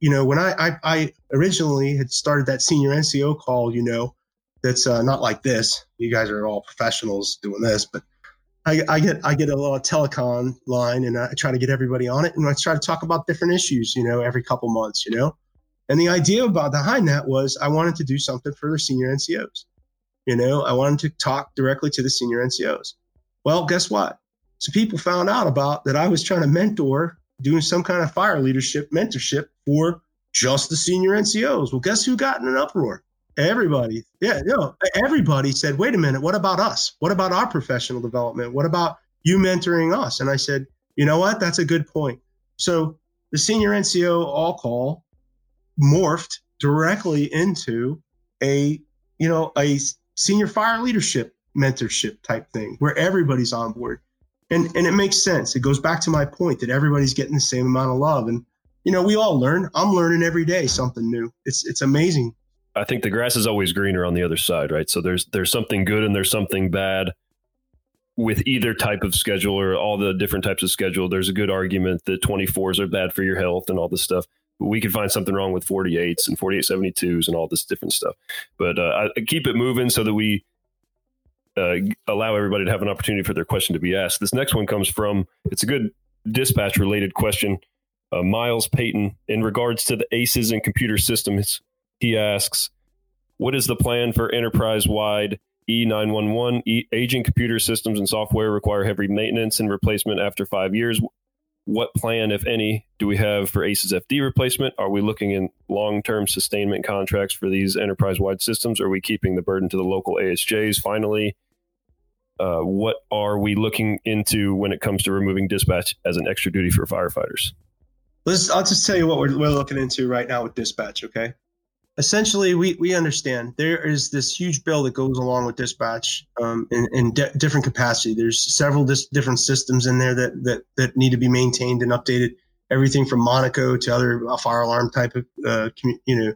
you know, when I, I, I, originally had started that senior NCO call, you know, that's uh, not like this. You guys are all professionals doing this, but I, I get I get a little telecon line and I try to get everybody on it and I try to talk about different issues, you know, every couple months, you know. And the idea about behind that was I wanted to do something for the senior NCOs. You know, I wanted to talk directly to the senior NCOs. Well, guess what? So people found out about that I was trying to mentor doing some kind of fire leadership mentorship for just the senior NCOs. Well, guess who got in an uproar? Everybody. Yeah, you know, everybody said, wait a minute, what about us? What about our professional development? What about you mentoring us? And I said, you know what? That's a good point. So the senior NCO all call morphed directly into a, you know, a senior fire leadership mentorship type thing where everybody's on board and and it makes sense. It goes back to my point that everybody's getting the same amount of love, and you know we all learn. I'm learning every day something new. It's it's amazing. I think the grass is always greener on the other side, right? So there's there's something good and there's something bad with either type of schedule or all the different types of schedule. There's a good argument that 24s are bad for your health and all this stuff. But we could find something wrong with 48s and 4872s and all this different stuff. But uh, I keep it moving so that we uh, allow everybody to have an opportunity for their question to be asked. This next one comes from it's a good dispatch related question. Uh, Miles Payton, in regards to the ACES and computer systems, he asks, "What is the plan for enterprise wide E911? E- aging computer systems and software require heavy maintenance and replacement after five years. What plan, if any, do we have for ACES FD replacement? Are we looking in long term sustainment contracts for these enterprise wide systems? Are we keeping the burden to the local ASJs? Finally, uh, what are we looking into when it comes to removing dispatch as an extra duty for firefighters? Let's, I'll just tell you what we're, we're looking into right now with dispatch. Okay. Essentially, we, we understand there is this huge bill that goes along with dispatch um, in, in different capacity. There's several dis- different systems in there that, that, that need to be maintained and updated. Everything from Monaco to other uh, fire alarm type of, uh, commu- you know,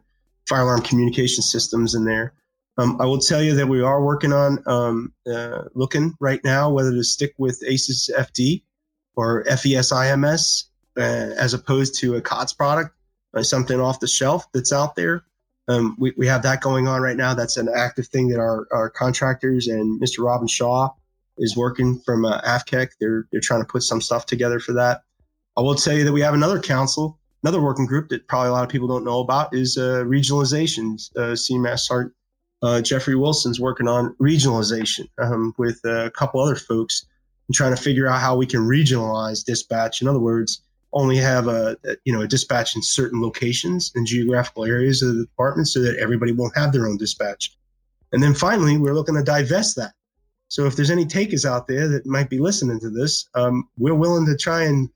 fire alarm communication systems in there. Um, I will tell you that we are working on um, uh, looking right now whether to stick with ACES FD or FESIMS uh, as opposed to a COTS product, uh, something off the shelf that's out there. Um, we, we have that going on right now. That's an active thing that our, our contractors and Mr. Robin Shaw is working from uh, AFCEC. They're, they're trying to put some stuff together for that. I will tell you that we have another council, another working group that probably a lot of people don't know about is uh, regionalization. Uh, uh, Jeffrey Wilson's working on regionalization um, with a couple other folks and trying to figure out how we can regionalize dispatch. In other words, only have a, you know a dispatch in certain locations and geographical areas of the department so that everybody won't have their own dispatch. And then finally, we're looking to divest that. So if there's any takers out there that might be listening to this, um, we're willing to try and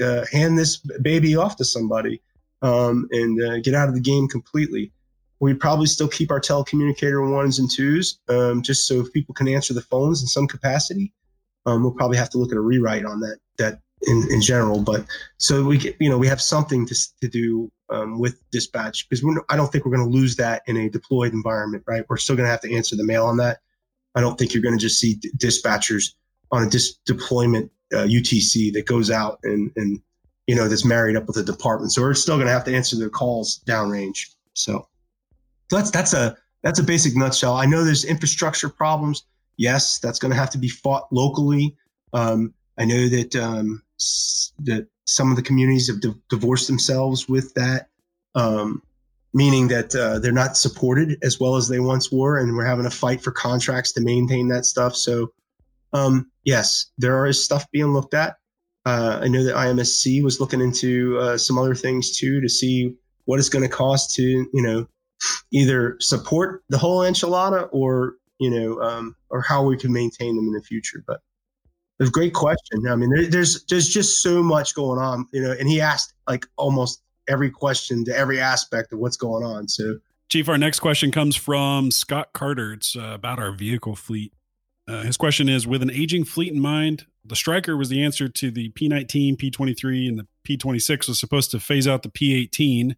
uh, hand this baby off to somebody um, and uh, get out of the game completely. We'd probably still keep our telecommunicator ones and twos, um, just so if people can answer the phones in some capacity. Um, we'll probably have to look at a rewrite on that that in, in general. But so we get, you know we have something to to do um, with dispatch because I don't think we're going to lose that in a deployed environment, right? We're still going to have to answer the mail on that. I don't think you're going to just see d- dispatchers on a dis- deployment uh, UTC that goes out and and you know, that's married up with the department. So we're still going to have to answer their calls downrange. So that's that's a that's a basic nutshell. I know there's infrastructure problems. Yes, that's going to have to be fought locally. Um, I know that um, s- that some of the communities have di- divorced themselves with that, um, meaning that uh, they're not supported as well as they once were, and we're having a fight for contracts to maintain that stuff. So, um, yes, there is stuff being looked at. Uh, I know that IMSC was looking into uh, some other things too to see what it's going to cost to, you know, either support the whole enchilada or, you know, um, or how we can maintain them in the future. But a great question. I mean, there, there's there's just so much going on, you know. And he asked like almost every question to every aspect of what's going on. So Chief, our next question comes from Scott Carter. It's uh, about our vehicle fleet. Uh, his question is With an aging fleet in mind, the Striker was the answer to the P19, P23, and the P26 was supposed to phase out the P18.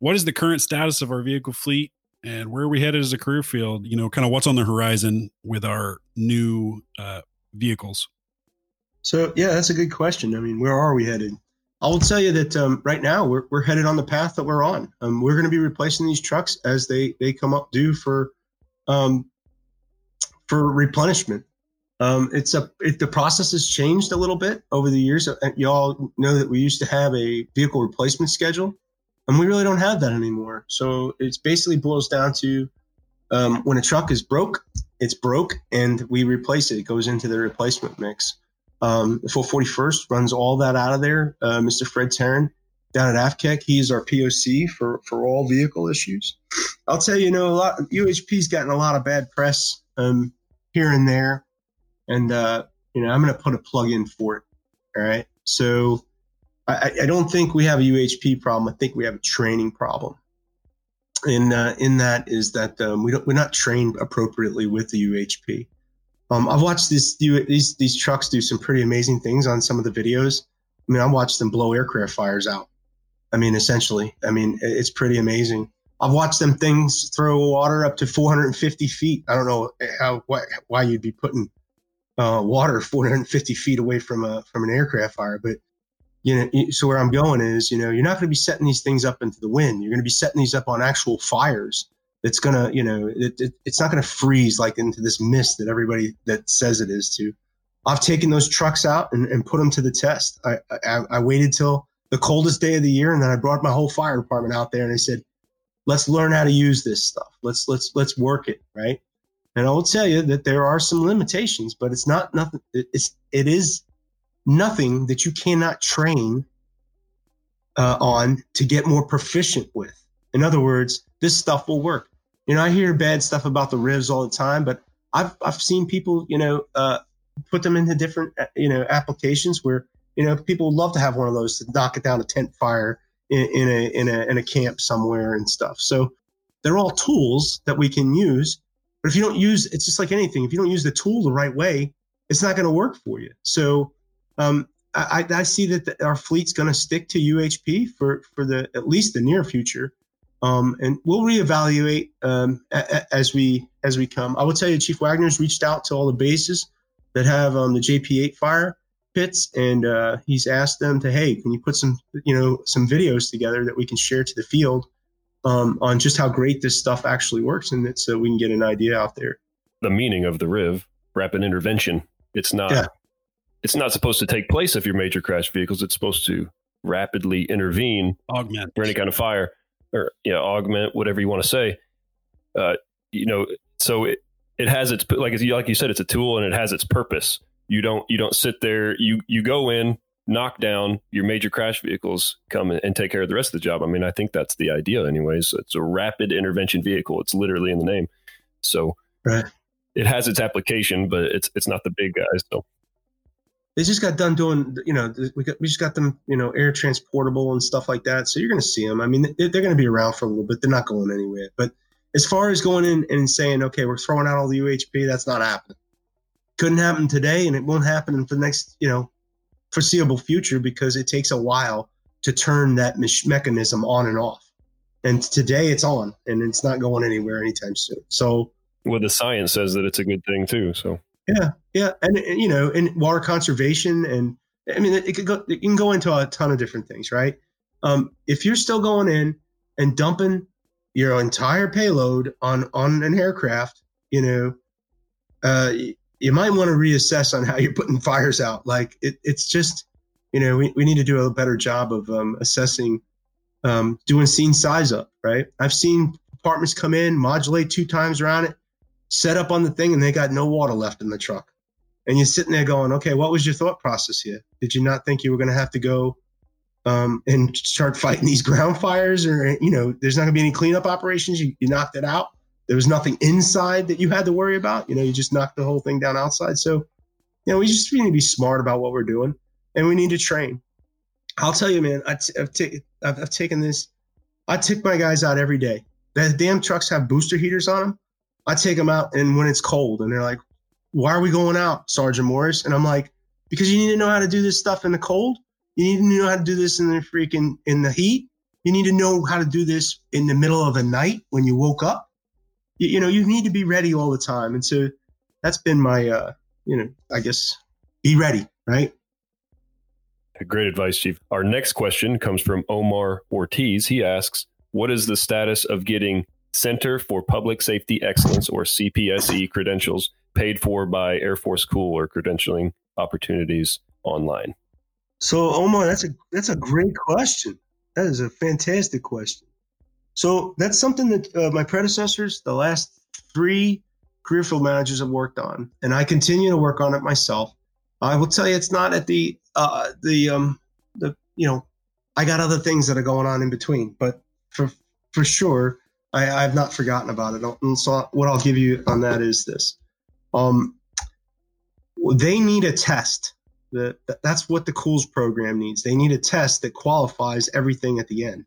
What is the current status of our vehicle fleet and where are we headed as a career field? You know, kind of what's on the horizon with our new uh, vehicles? So yeah, that's a good question. I mean, where are we headed? I will tell you that um, right now we're, we're headed on the path that we're on. Um, we're going to be replacing these trucks as they they come up due for um, for replenishment. Um, it's a it, the process has changed a little bit over the years. Uh, You all know that we used to have a vehicle replacement schedule, and we really don't have that anymore. So it's basically boils down to um, when a truck is broke, it's broke, and we replace it. It goes into the replacement mix. Um, the 441st runs all that out of there. Uh, Mr. Fred Tarrin down at AFCEC, he is our POC for, for all vehicle issues. I'll tell you, you know, a lot UHP's gotten a lot of bad press um, here and there, and uh, you know, I'm going to put a plug in for it. All right, so I, I don't think we have a UHP problem. I think we have a training problem. And uh, in that is that um, we don't we're not trained appropriately with the UHP. Um, I've watched this these these trucks do some pretty amazing things on some of the videos. I mean, I watched them blow aircraft fires out. I mean, essentially, I mean, it's pretty amazing. I've watched them things throw water up to 450 feet. I don't know how why, why you'd be putting uh, water 450 feet away from a from an aircraft fire, but you know, so where I'm going is, you know, you're not going to be setting these things up into the wind. You're going to be setting these up on actual fires that's going to, you know, it, it, it's not going to freeze like into this mist that everybody that says it is to. I've taken those trucks out and, and put them to the test. I, I, I waited till the coldest day of the year, and then I brought my whole fire department out there, and I said, "Let's learn how to use this stuff. Let's let's let's work it right." And I will tell you that there are some limitations, but it's not nothing. It's it is nothing that you cannot train uh, on to get more proficient with. In other words, this stuff will work. You know, I hear bad stuff about the RIVs all the time, but I've I've seen people, you know, uh, put them into different, uh, you know, applications where you know people love to have one of those to knock it down a tent fire in, in a in a in a camp somewhere and stuff. So they're all tools that we can use. But if you don't use, it's just like anything. If you don't use the tool the right way, it's not going to work for you. So um, I, I see that the, our fleet's going to stick to UHP for for the at least the near future, um, and we'll reevaluate um, a, a, as we as we come. I will tell you, Chief Wagner's reached out to all the bases that have um, the JP8 fire pits, and uh, he's asked them to, hey, can you put some you know some videos together that we can share to the field um, on just how great this stuff actually works, and that so we can get an idea out there. The meaning of the RIV, rapid intervention. It's not. Yeah. It's not supposed to take place of your major crash vehicles. It's supposed to rapidly intervene Augment. for any kind of fire or you know augment whatever you want to say uh you know so it it has its like you like you said it's a tool and it has its purpose you don't you don't sit there you you go in knock down your major crash vehicles come and take care of the rest of the job i mean i think that's the idea anyways it's a rapid intervention vehicle it's literally in the name so Right. it has its application but it's it's not the big guys so they just got done doing you know we got we just got them you know air transportable and stuff like that. So you're going to see them i mean they're, they're going to be around for a little bit. They're not going anywhere. But as far as going in and saying okay we're throwing out all the uhp that's not happening. Couldn't happen today and it won't happen in the next you know foreseeable future because it takes a while to turn that mech- mechanism on and off. And today it's on and it's not going anywhere anytime soon. So well the science says that it's a good thing too so yeah, yeah, and, and, you know, and water conservation and I mean, it, it go. It can go into a ton of different things, right? Um, if you're still going in and dumping your entire payload on on an aircraft, you know, uh, you might want to reassess on how you're putting fires out. Like it, it's just, you know, we, we need to do a better job of um, assessing, um, doing scene size up, right? I've seen apartments come in, modulate two times around it, set up on the thing, and they got no water left in the truck. And you're sitting there going, okay, what was your thought process here? Did you not think you were going to have to go um, and start fighting these ground fires, or you know, there's not going to be any cleanup operations? You, you knocked it out. There was nothing inside that you had to worry about. You know, you just knocked the whole thing down outside. So, you know, we just need to be smart about what we're doing, and we need to train. I'll tell you, man, I t- I've, t- I've, I've taken this. I take my guys out every day. The damn trucks have booster heaters on them. I take them out, and when it's cold, and they're like, "Why are we going out, Sergeant Morris?" And I'm like, "Because you need to know how to do this stuff in the cold. You need to know how to do this in the freaking in the heat. You need to know how to do this in the middle of the night when you woke up. You, you know, you need to be ready all the time. And so that's been my, uh, you know, I guess, be ready, right? Great advice, Chief. Our next question comes from Omar Ortiz. He asks, "What is the status of getting Center for Public Safety Excellence or CPSE credentials paid for by Air Force COOL or credentialing opportunities online?" So Omar, that's a that's a great question. That is a fantastic question. So that's something that uh, my predecessors, the last three career field managers, have worked on, and I continue to work on it myself. I will tell you, it's not at the uh, the um the you know, I got other things that are going on in between, but for for sure, I, I've not forgotten about it. And so what I'll give you on that is this: um, they need a test the, that's what the COOLS program needs. They need a test that qualifies everything at the end.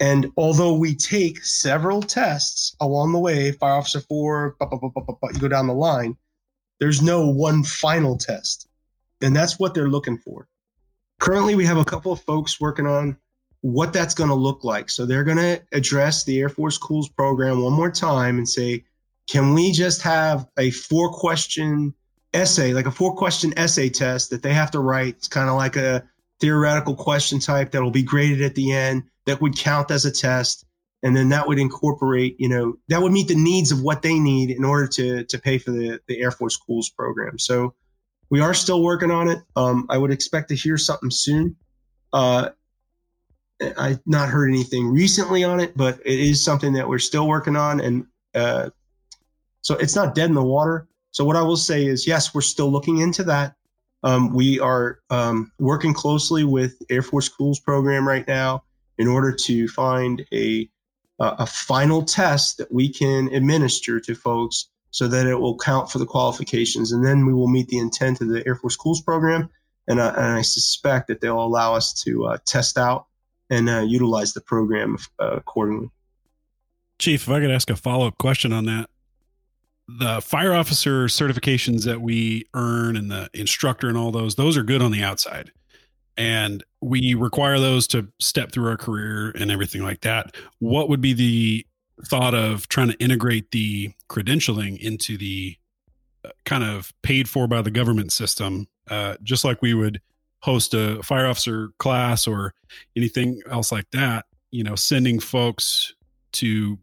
And although we take several tests along the way, fire officer four, bah, bah, bah, you go down the line, there's no one final test. And that's what they're looking for. Currently, we have a couple of folks working on what that's going to look like. So they're going to address the Air Force COOLS program one more time and say, can we just have a four question essay, like a four question essay test that they have to write. It's kind of like a theoretical question type that will be graded at the end that would count as a test. And then that would incorporate, you know, that would meet the needs of what they need in order to, to pay for the, the Air Force COOLS program. So we are still working on it. Um, I would expect to hear something soon. Uh, I've not heard anything recently on it, but it is something that we're still working on. And uh, so it's not dead in the water. So what I will say is, yes, we're still looking into that. Um, we are um, working closely with Air Force COOLS program right now in order to find a a final test that we can administer to folks so that it will count for the qualifications, and then we will meet the intent of the Air Force COOLS program. And, uh, and I suspect that they'll allow us to uh, test out and uh, utilize the program uh, accordingly. Chief, if I could ask a follow up question on that, the fire officer certifications that we earn and the instructor and all those those are good on the outside. And we require those to step through our career and everything like that. What would be the thought of trying to integrate the credentialing into the uh, kind of paid for by the government system uh, just like we would host a fire officer class or anything else like that you know sending folks to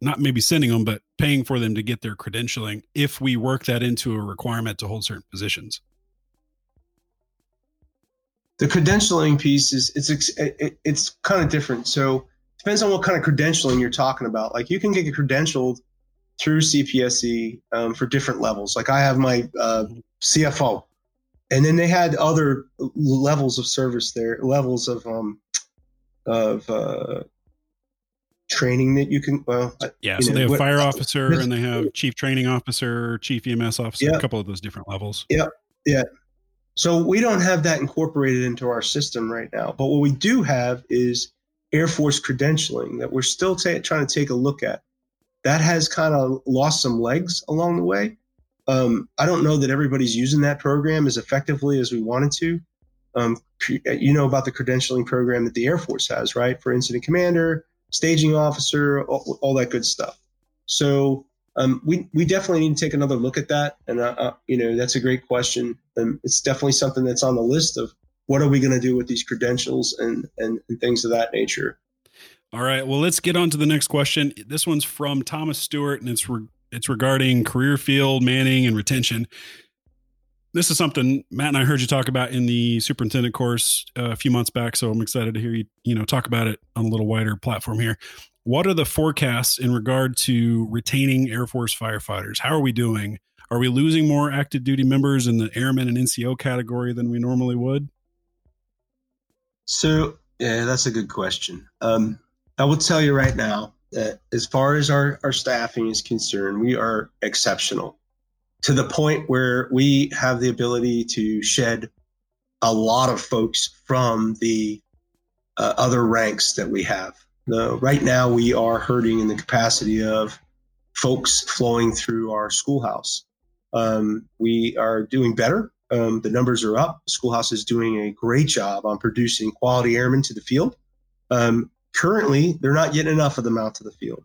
not maybe sending them, but paying for them to get their credentialing if we work that into a requirement to hold certain positions. The credentialing piece is it's it's kind of different. So it depends on what kind of credentialing you're talking about. Like you can get credentialed through CPSE um, for different levels. Like I have my uh, CFO, and then they had other levels of service there, levels of um, of uh, training that you can well yeah so know, they have what, fire officer and they have chief training officer chief ems officer yeah. a couple of those different levels. Yeah yeah so we don't have that incorporated into our system right now but what we do have is air force credentialing that we're still trying to take a look at. That has kind of lost some legs along the way um, i don't know that everybody's using that program as effectively as we wanted to um, you know about the credentialing program that the air force has right for incident commander staging officer, all, all that good stuff. So um, we we definitely need to take another look at that, and uh, uh, you know that's a great question, and it's definitely something that's on the list of what are we going to do with these credentials and, and, and things of that nature. All right. Well, let's get on to the next question. This one's from Thomas Stewart, and it's re- it's regarding career field manning and retention. This is something Matt and I heard you talk about in the superintendent course uh, a few months back, so I'm excited to hear you you know talk about it on a little wider platform here. What are the forecasts in regard to retaining Air Force firefighters? How are we doing? Are we losing more active duty members in the airmen and NCO category than we normally would? So, yeah, that's a good question. Um, I will tell you right now that as far as our, our staffing is concerned, we are exceptional to the point where we have the ability to shed a lot of folks from the uh, other ranks that we have. The, right now, we are hurting in the capacity of folks flowing through our schoolhouse. Um, we are doing better. Um, the numbers are up. Schoolhouse is doing a great job on producing quality airmen to the field. Um, currently, they're not getting enough of them out to the field.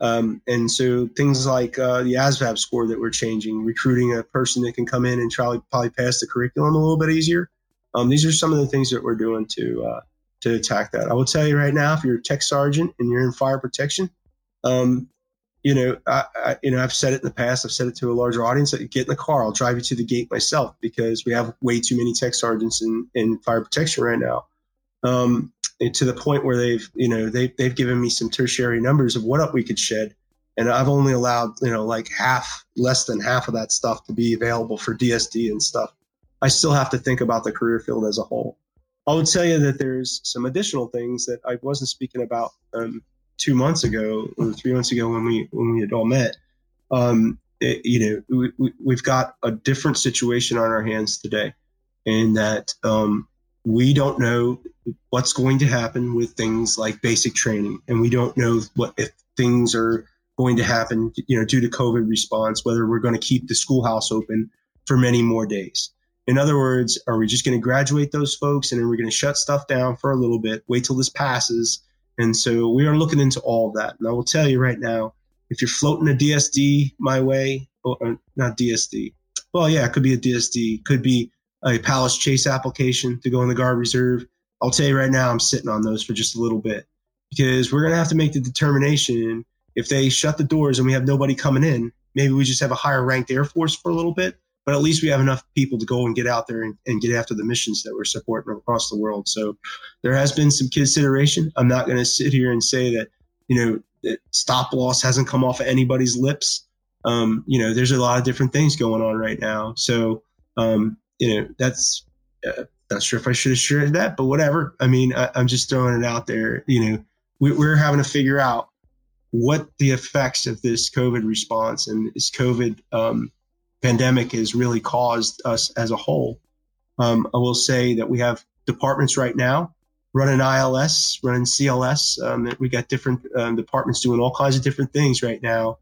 Um, and so things like uh, the ASVAB score that we're changing, recruiting a person that can come in and try probably pass the curriculum a little bit easier. Um, these are some of the things that we're doing to uh, to attack that. I will tell you right now, if you're a tech sergeant and you're in fire protection, um, you know, I, I, you know, I've said it in the past. I've said it to a larger audience. Get in the car, I'll drive you to the gate myself because we have way too many tech sergeants in, in fire protection right now. Um, to the point where they've, you know, they they've given me some tertiary numbers of what up we could shed, and I've only allowed, you know, like half, less than half of that stuff to be available for DSD and stuff. I still have to think about the career field as a whole. I would tell you that there's some additional things that I wasn't speaking about um, two months ago or three months ago when we when we had all met. Um, it, you know, we, we, have got a different situation on our hands today, in that um, we don't know what's going to happen with things like basic training, and we don't know what if things are going to happen, you know, due to COVID response, whether we're going to keep the schoolhouse open for many more days. In other words, are we just going to graduate those folks and then we're going to shut stuff down for a little bit, wait till this passes, and so we are looking into all of that. And I will tell you right now, if you're floating a DSD my way, or uh, not DSD, well, yeah, it could be a DSD, could be a Palace Chase application to go in the guard reserve. I'll tell you right now, I'm sitting on those for just a little bit because we're going to have to make the determination if they shut the doors and we have nobody coming in, maybe we just have a higher ranked Air Force for a little bit but at least we have enough people to go and get out there and, and, get after the missions that we're supporting across the world. So there has been some consideration. I'm not going to sit here and say that, you know, that stop loss hasn't come off of anybody's lips. Um, you know, there's a lot of different things going on right now. So, um, you know, that's, uh, not sure if I should have shared that, but whatever. I mean, I, am just throwing it out there. You know, we, we're having to figure out what the effects of this COVID response and this COVID um, pandemic has really caused us as a whole. Um, I will say that we have departments right now running ILS, running CLS. Um, we got different um, departments doing all kinds of different things right now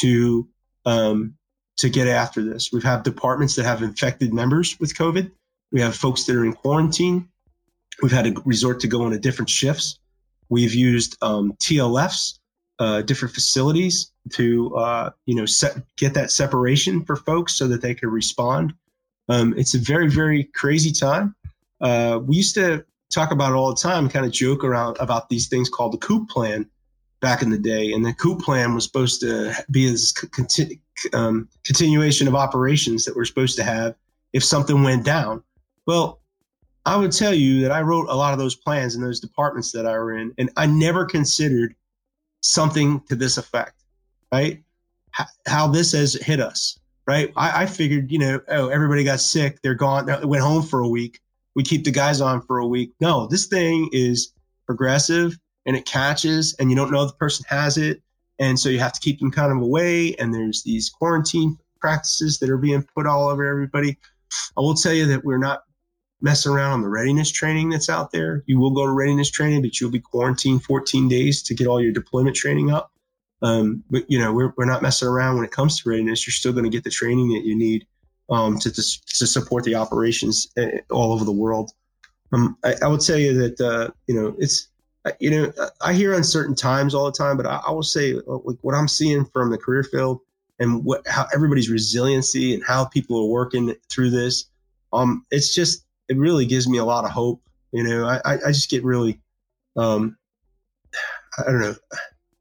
to um, to get after this. We have had departments that have infected members with COVID. We have folks that are in quarantine. We've had to resort to going to different shifts. We've used um, TLFs uh, different facilities to uh, you know set, get that separation for folks so that they could respond. Um, it's a very very crazy time. Uh, we used to talk about it all the time, kind of joke around about these things called the COOP plan back in the day, and the COOP plan was supposed to be this conti- um, continuation of operations that we're supposed to have if something went down. Well, I would tell you that I wrote a lot of those plans in those departments that I were in, and I never considered something to this effect, right? How this has hit us, right? I, I, figured, you know, oh, everybody got sick, they're gone, they went home for a week. We keep the guys on for a week. No, this thing is progressive and it catches, and you don't know the person has it, and so you have to keep them kind of away. And there's these quarantine practices that are being put all over everybody. I will tell you that we're not messing around on the readiness training that's out there. You will go to readiness training, but you'll be quarantined 14 days to get all your deployment training up. Um, but you know, we're, we're not messing around when it comes to readiness. You're still going to get the training that you need um, to, to, to support the operations uh, all over the world. Um, I, I would tell you that uh, you know it's you know I hear uncertain times all the time, but I, I will say uh, like what I'm seeing from the career field and what how everybody's resiliency and how people are working through this. Um, it's just it really gives me a lot of hope. You know, I, I, just get really, um, I don't know,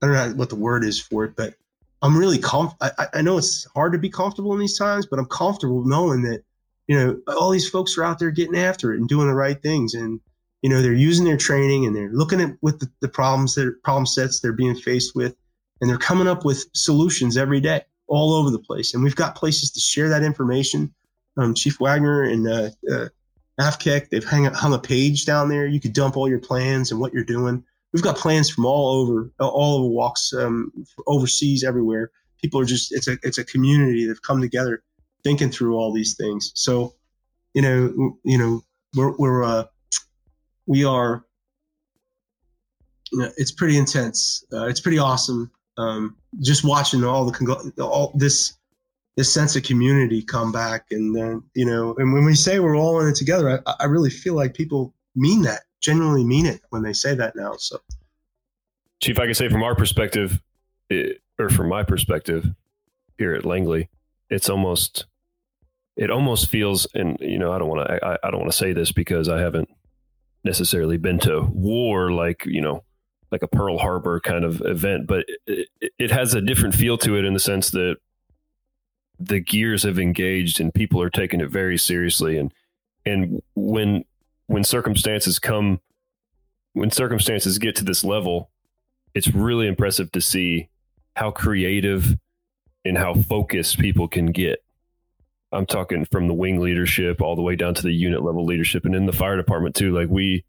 I don't know what the word is for it, but I'm really comf. I, I know it's hard to be comfortable in these times, but I'm comfortable knowing that, you know, all these folks are out there getting after it and doing the right things. And, you know, they're using their training and they're looking at with the, the problems that problem sets they're being faced with, and they're coming up with solutions every day all over the place. And we've got places to share that information. Um, Chief Wagner and uh, uh, AFCEC, they've hung, hung a page down there. You could dump all your plans and what you're doing. We've got plans from all over, all over walks, um, overseas, everywhere. People are just, it's a, it's a community that's come together thinking through all these things. So, you know, you know, we're, we're, uh, we are, it's pretty intense. Uh, it's pretty awesome. Um, just watching all the, all this, this sense of community come back. And then, you know, and when we say we're all in it together, I, I really feel like people mean that, genuinely mean it when they say that now. So, Chief, I can say from our perspective, it, or from my perspective here at Langley, it's almost, it almost feels, and you know, I don't want to, I, I don't want to say this because I haven't necessarily been to war like you know, like a Pearl Harbor kind of event, but it, it has a different feel to it in the sense that the gears have engaged and people are taking it very seriously. And and when when circumstances come when circumstances get to this level it's really impressive to see how creative and how focused people can get i'm talking from the wing leadership all the way down to the unit level leadership and in the fire department too. Like we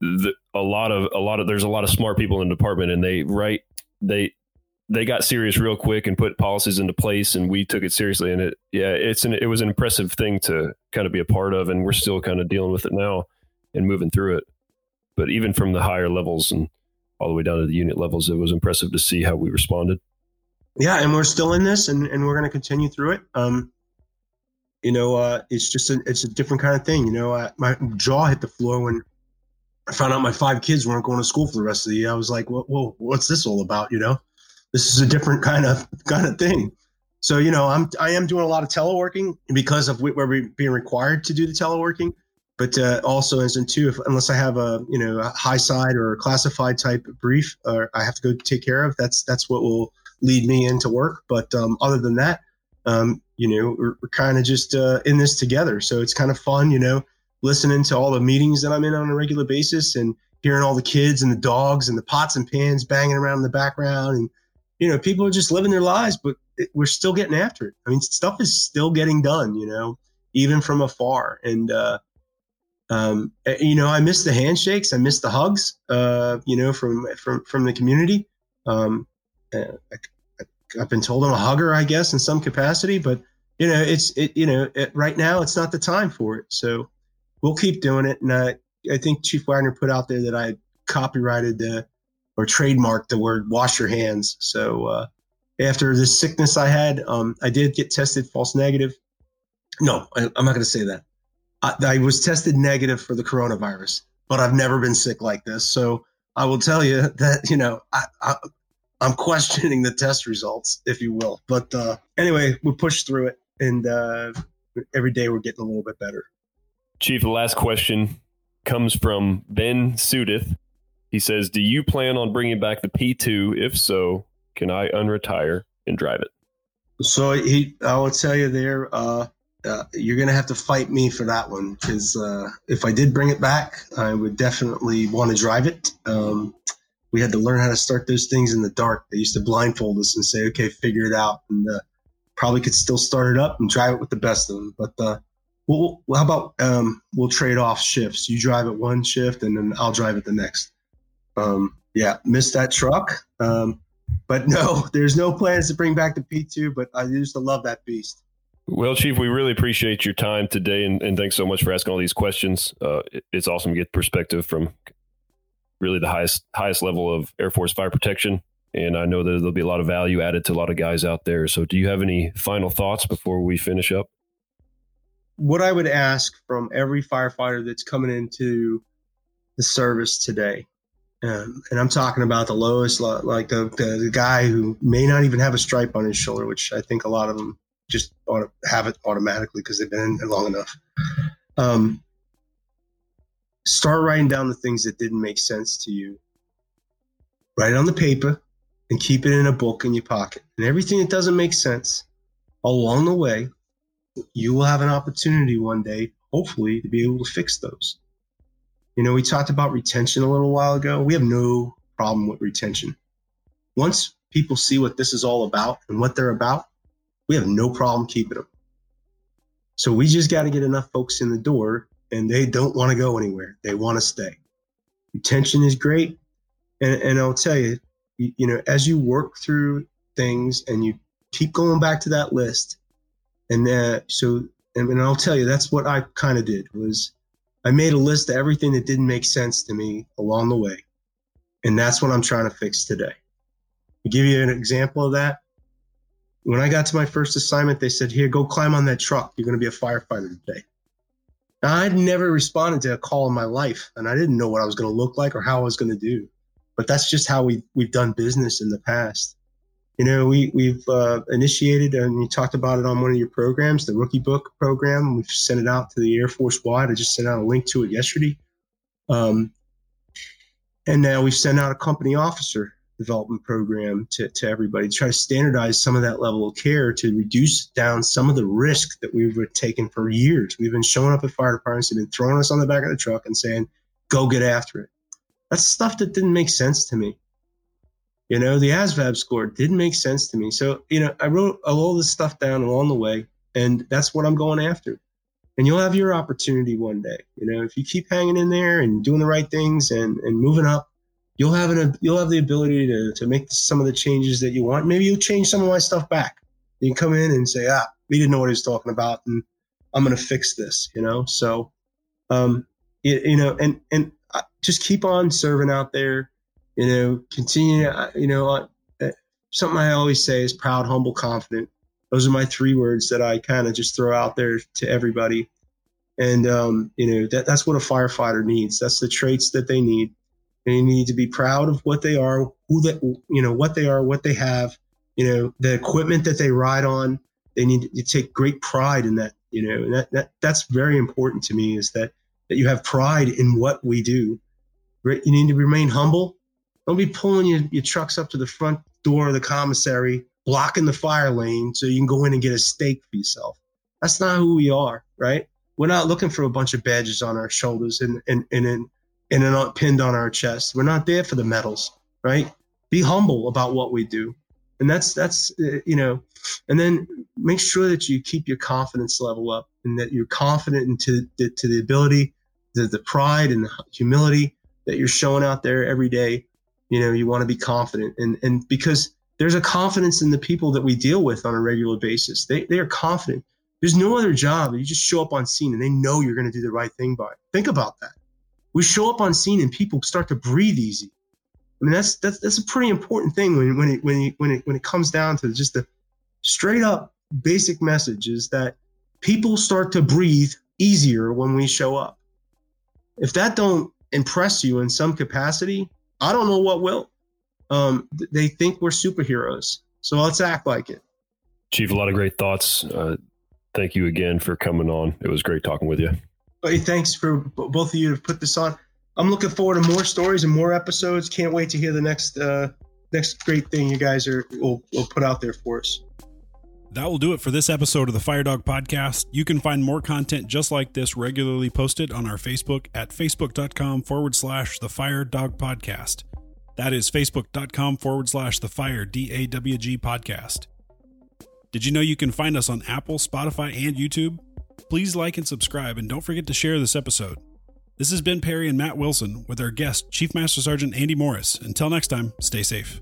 the, a lot of a lot of there's a lot of smart people in the department and they right they they got serious real quick and put policies into place and we took it seriously and it yeah it's an it was an impressive thing to kind of be a part of and we're still kind of dealing with it now and moving through it. But even from the higher levels and all the way down to the unit levels it was impressive to see how we responded. Yeah and we're still in this and, and we're going to continue through it. Um you know uh it's just a it's a different kind of thing you know I, my jaw hit the floor when i found out my five kids weren't going to school for the rest of the year i was like well, well what's this all about you know this is a different kind of kind of thing. So you know, I'm I am doing a lot of teleworking because of where we're being required to do the teleworking, but uh, also as in two, if, unless I have a you know a high side or a classified type brief, or I have to go take care of, that's that's what will lead me into work. But um, other than that, um, you know, we're, we're kind of just uh, in this together. So it's kind of fun, you know, listening to all the meetings that I'm in on a regular basis and hearing all the kids and the dogs and the pots and pans banging around in the background and you know, people are just living their lives, but it, we're still getting after it. I mean, stuff is still getting done, you know, even from afar. And, uh, um, eh, you know, I miss the handshakes. I miss the hugs, uh, you know, from, from, from the community. Um, eh, I, have been told I'm a hugger, I guess, in some capacity, but you know, it's, it, you know, it, right now it's not the time for it. So we'll keep doing it. And I, I think Chief Wagner put out there that I copyrighted the, or trademarked the word wash your hands. So uh, after this sickness I had, um, I did get tested false negative. No, I, am not going to say that. I, I, was tested negative for the coronavirus, but I've never been sick like this. So I will tell you that, you know, I, I, am questioning the test results, if you will. But uh, anyway, we pushed through it, and uh, every day we're getting a little bit better. Chief, the last question comes from Ben Sudith. He says, "Do you plan on bringing back the P2? If so, can I unretire and drive it?" So he, I will tell you there, uh, uh, you're going to have to fight me for that one because uh, if I did bring it back, I would definitely want to drive it. Um, we had to learn how to start those things in the dark. They used to blindfold us and say, "Okay, figure it out," and uh, probably could still start it up and drive it with the best of them. But uh, well, how about um, we'll trade off shifts? You drive it one shift, and then I'll drive it the next. Um, yeah, missed that truck. Um, but no, there's no plans to bring back the P2, but I used to love that beast. Well, Chief, we really appreciate your time today, and, and thanks so much for asking all these questions. Uh, it, it's awesome to get perspective from really the highest highest level of Air Force fire protection, and I know that there'll be a lot of value added to a lot of guys out there. So, do you have any final thoughts before we finish up? What I would ask from every firefighter that's coming into the service today um, and I'm talking about the lowest, like the, the, the guy who may not even have a stripe on his shoulder, which I think a lot of them just ought to have it automatically because they've been in long enough. Um, start writing down the things that didn't make sense to you. Write it on the paper and keep it in a book in your pocket. And everything that doesn't make sense along the way, you will have an opportunity one day, hopefully, to be able to fix those. You know, we talked about retention a little while ago. We have no problem with retention. Once people see what this is all about and what they're about, we have no problem keeping them. So we just got to get enough folks in the door and they don't want to go anywhere. They want to stay. Retention is great. And, and I'll tell you, you, you know, as you work through things and you keep going back to that list, and uh, so, and, and I'll tell you, that's what I kind of did was I made a list of everything that didn't make sense to me along the way. And that's what I'm trying to fix today. To give you an example of that, when I got to my first assignment, they said, Here, go climb on that truck. You're going to be a firefighter today. I'd never responded to a call in my life, and I didn't know what I was going to look like or how I was going to do. But that's just how we, we've done business in the past. You know, we, we've uh, initiated, and you talked about it on one of your programs, the Rookie Book program. We've sent it out to the Air Force wide. I just sent out a link to it yesterday. Um, and now we've sent out a company officer development program to, to everybody try to standardize some of that level of care to reduce down some of the risk that we've taken for years. We've been showing up at fire departments and been throwing us on the back of the truck and saying, go get after it. That's stuff that didn't make sense to me. You know, the ASVAB score didn't make sense to me. So, you know, I wrote all this stuff down along the way, and that's what I'm going after. And you'll have your opportunity one day. You know, if you keep hanging in there and doing the right things and, and moving up, you'll have an you'll have the ability to to make some of the changes that you want. Maybe you'll change some of my stuff back. You can come in and say, ah, we didn't know what he was talking about, and I'm going to fix this. You know, so um, you, you know, and and just keep on serving out there. You know, continue. You know, uh, something I always say is proud, humble, confident. Those are my three words that I kind of just throw out there to everybody. And um, you know that that's what a firefighter needs. That's the traits that they need they need to be proud of what they are, who that you know what they are, what they have, you know, the equipment that they ride on. They need to take great pride in that, you know, and that, that that's very important to me is that that you have pride in what we do. You need to remain humble. Don't be pulling your, your trucks up to the front door of the commissary, blocking the fire lane so you can go in and get a steak for yourself. That's not who we are, right? We're not looking for a bunch of badges on our shoulders and and and, and and they're not pinned on our chest. We're not there for the medals, right? Be humble about what we do. And that's, that's, uh, you know, and then make sure that you keep your confidence level up and that you're confident into the, to the ability, the, the pride and the humility that you're showing out there every day. You know, you want to be confident and, and because there's a confidence in the people that we deal with on a regular basis. They, they are confident. There's no other job. You just show up on scene and they know you're going to do the right thing by. It. Think about that we show up on scene and people start to breathe easy. I mean, that's that's that's a pretty important thing when when it when it when it when it comes down to just the straight up basic message is that people start to breathe easier when we show up. If that don't impress you in some capacity, I don't know what will. Um, they think we're superheroes, so let's act like it. Chief, a lot of great thoughts. Uh, thank you again for coming on. It was great talking with you. Hey, thanks for both of you to put this on. I'm looking forward to more stories and more episodes. Can't wait to hear the next uh, next great thing you guys are will, will put out there for us. That will do it for this episode of the FireDawg Podcast. You can find more content just like this regularly posted on our Facebook at facebook.com forward slash the FireDawg Podcast. That is facebook.com forward slash the Fire D A W G Podcast. Did you know you can find us on Apple, Spotify, and YouTube? Please like and subscribe, and don't forget to share this episode. This has been Perry and Matt Wilson with our guest, Chief Master Sergeant Andy Morris. Until next time, stay safe.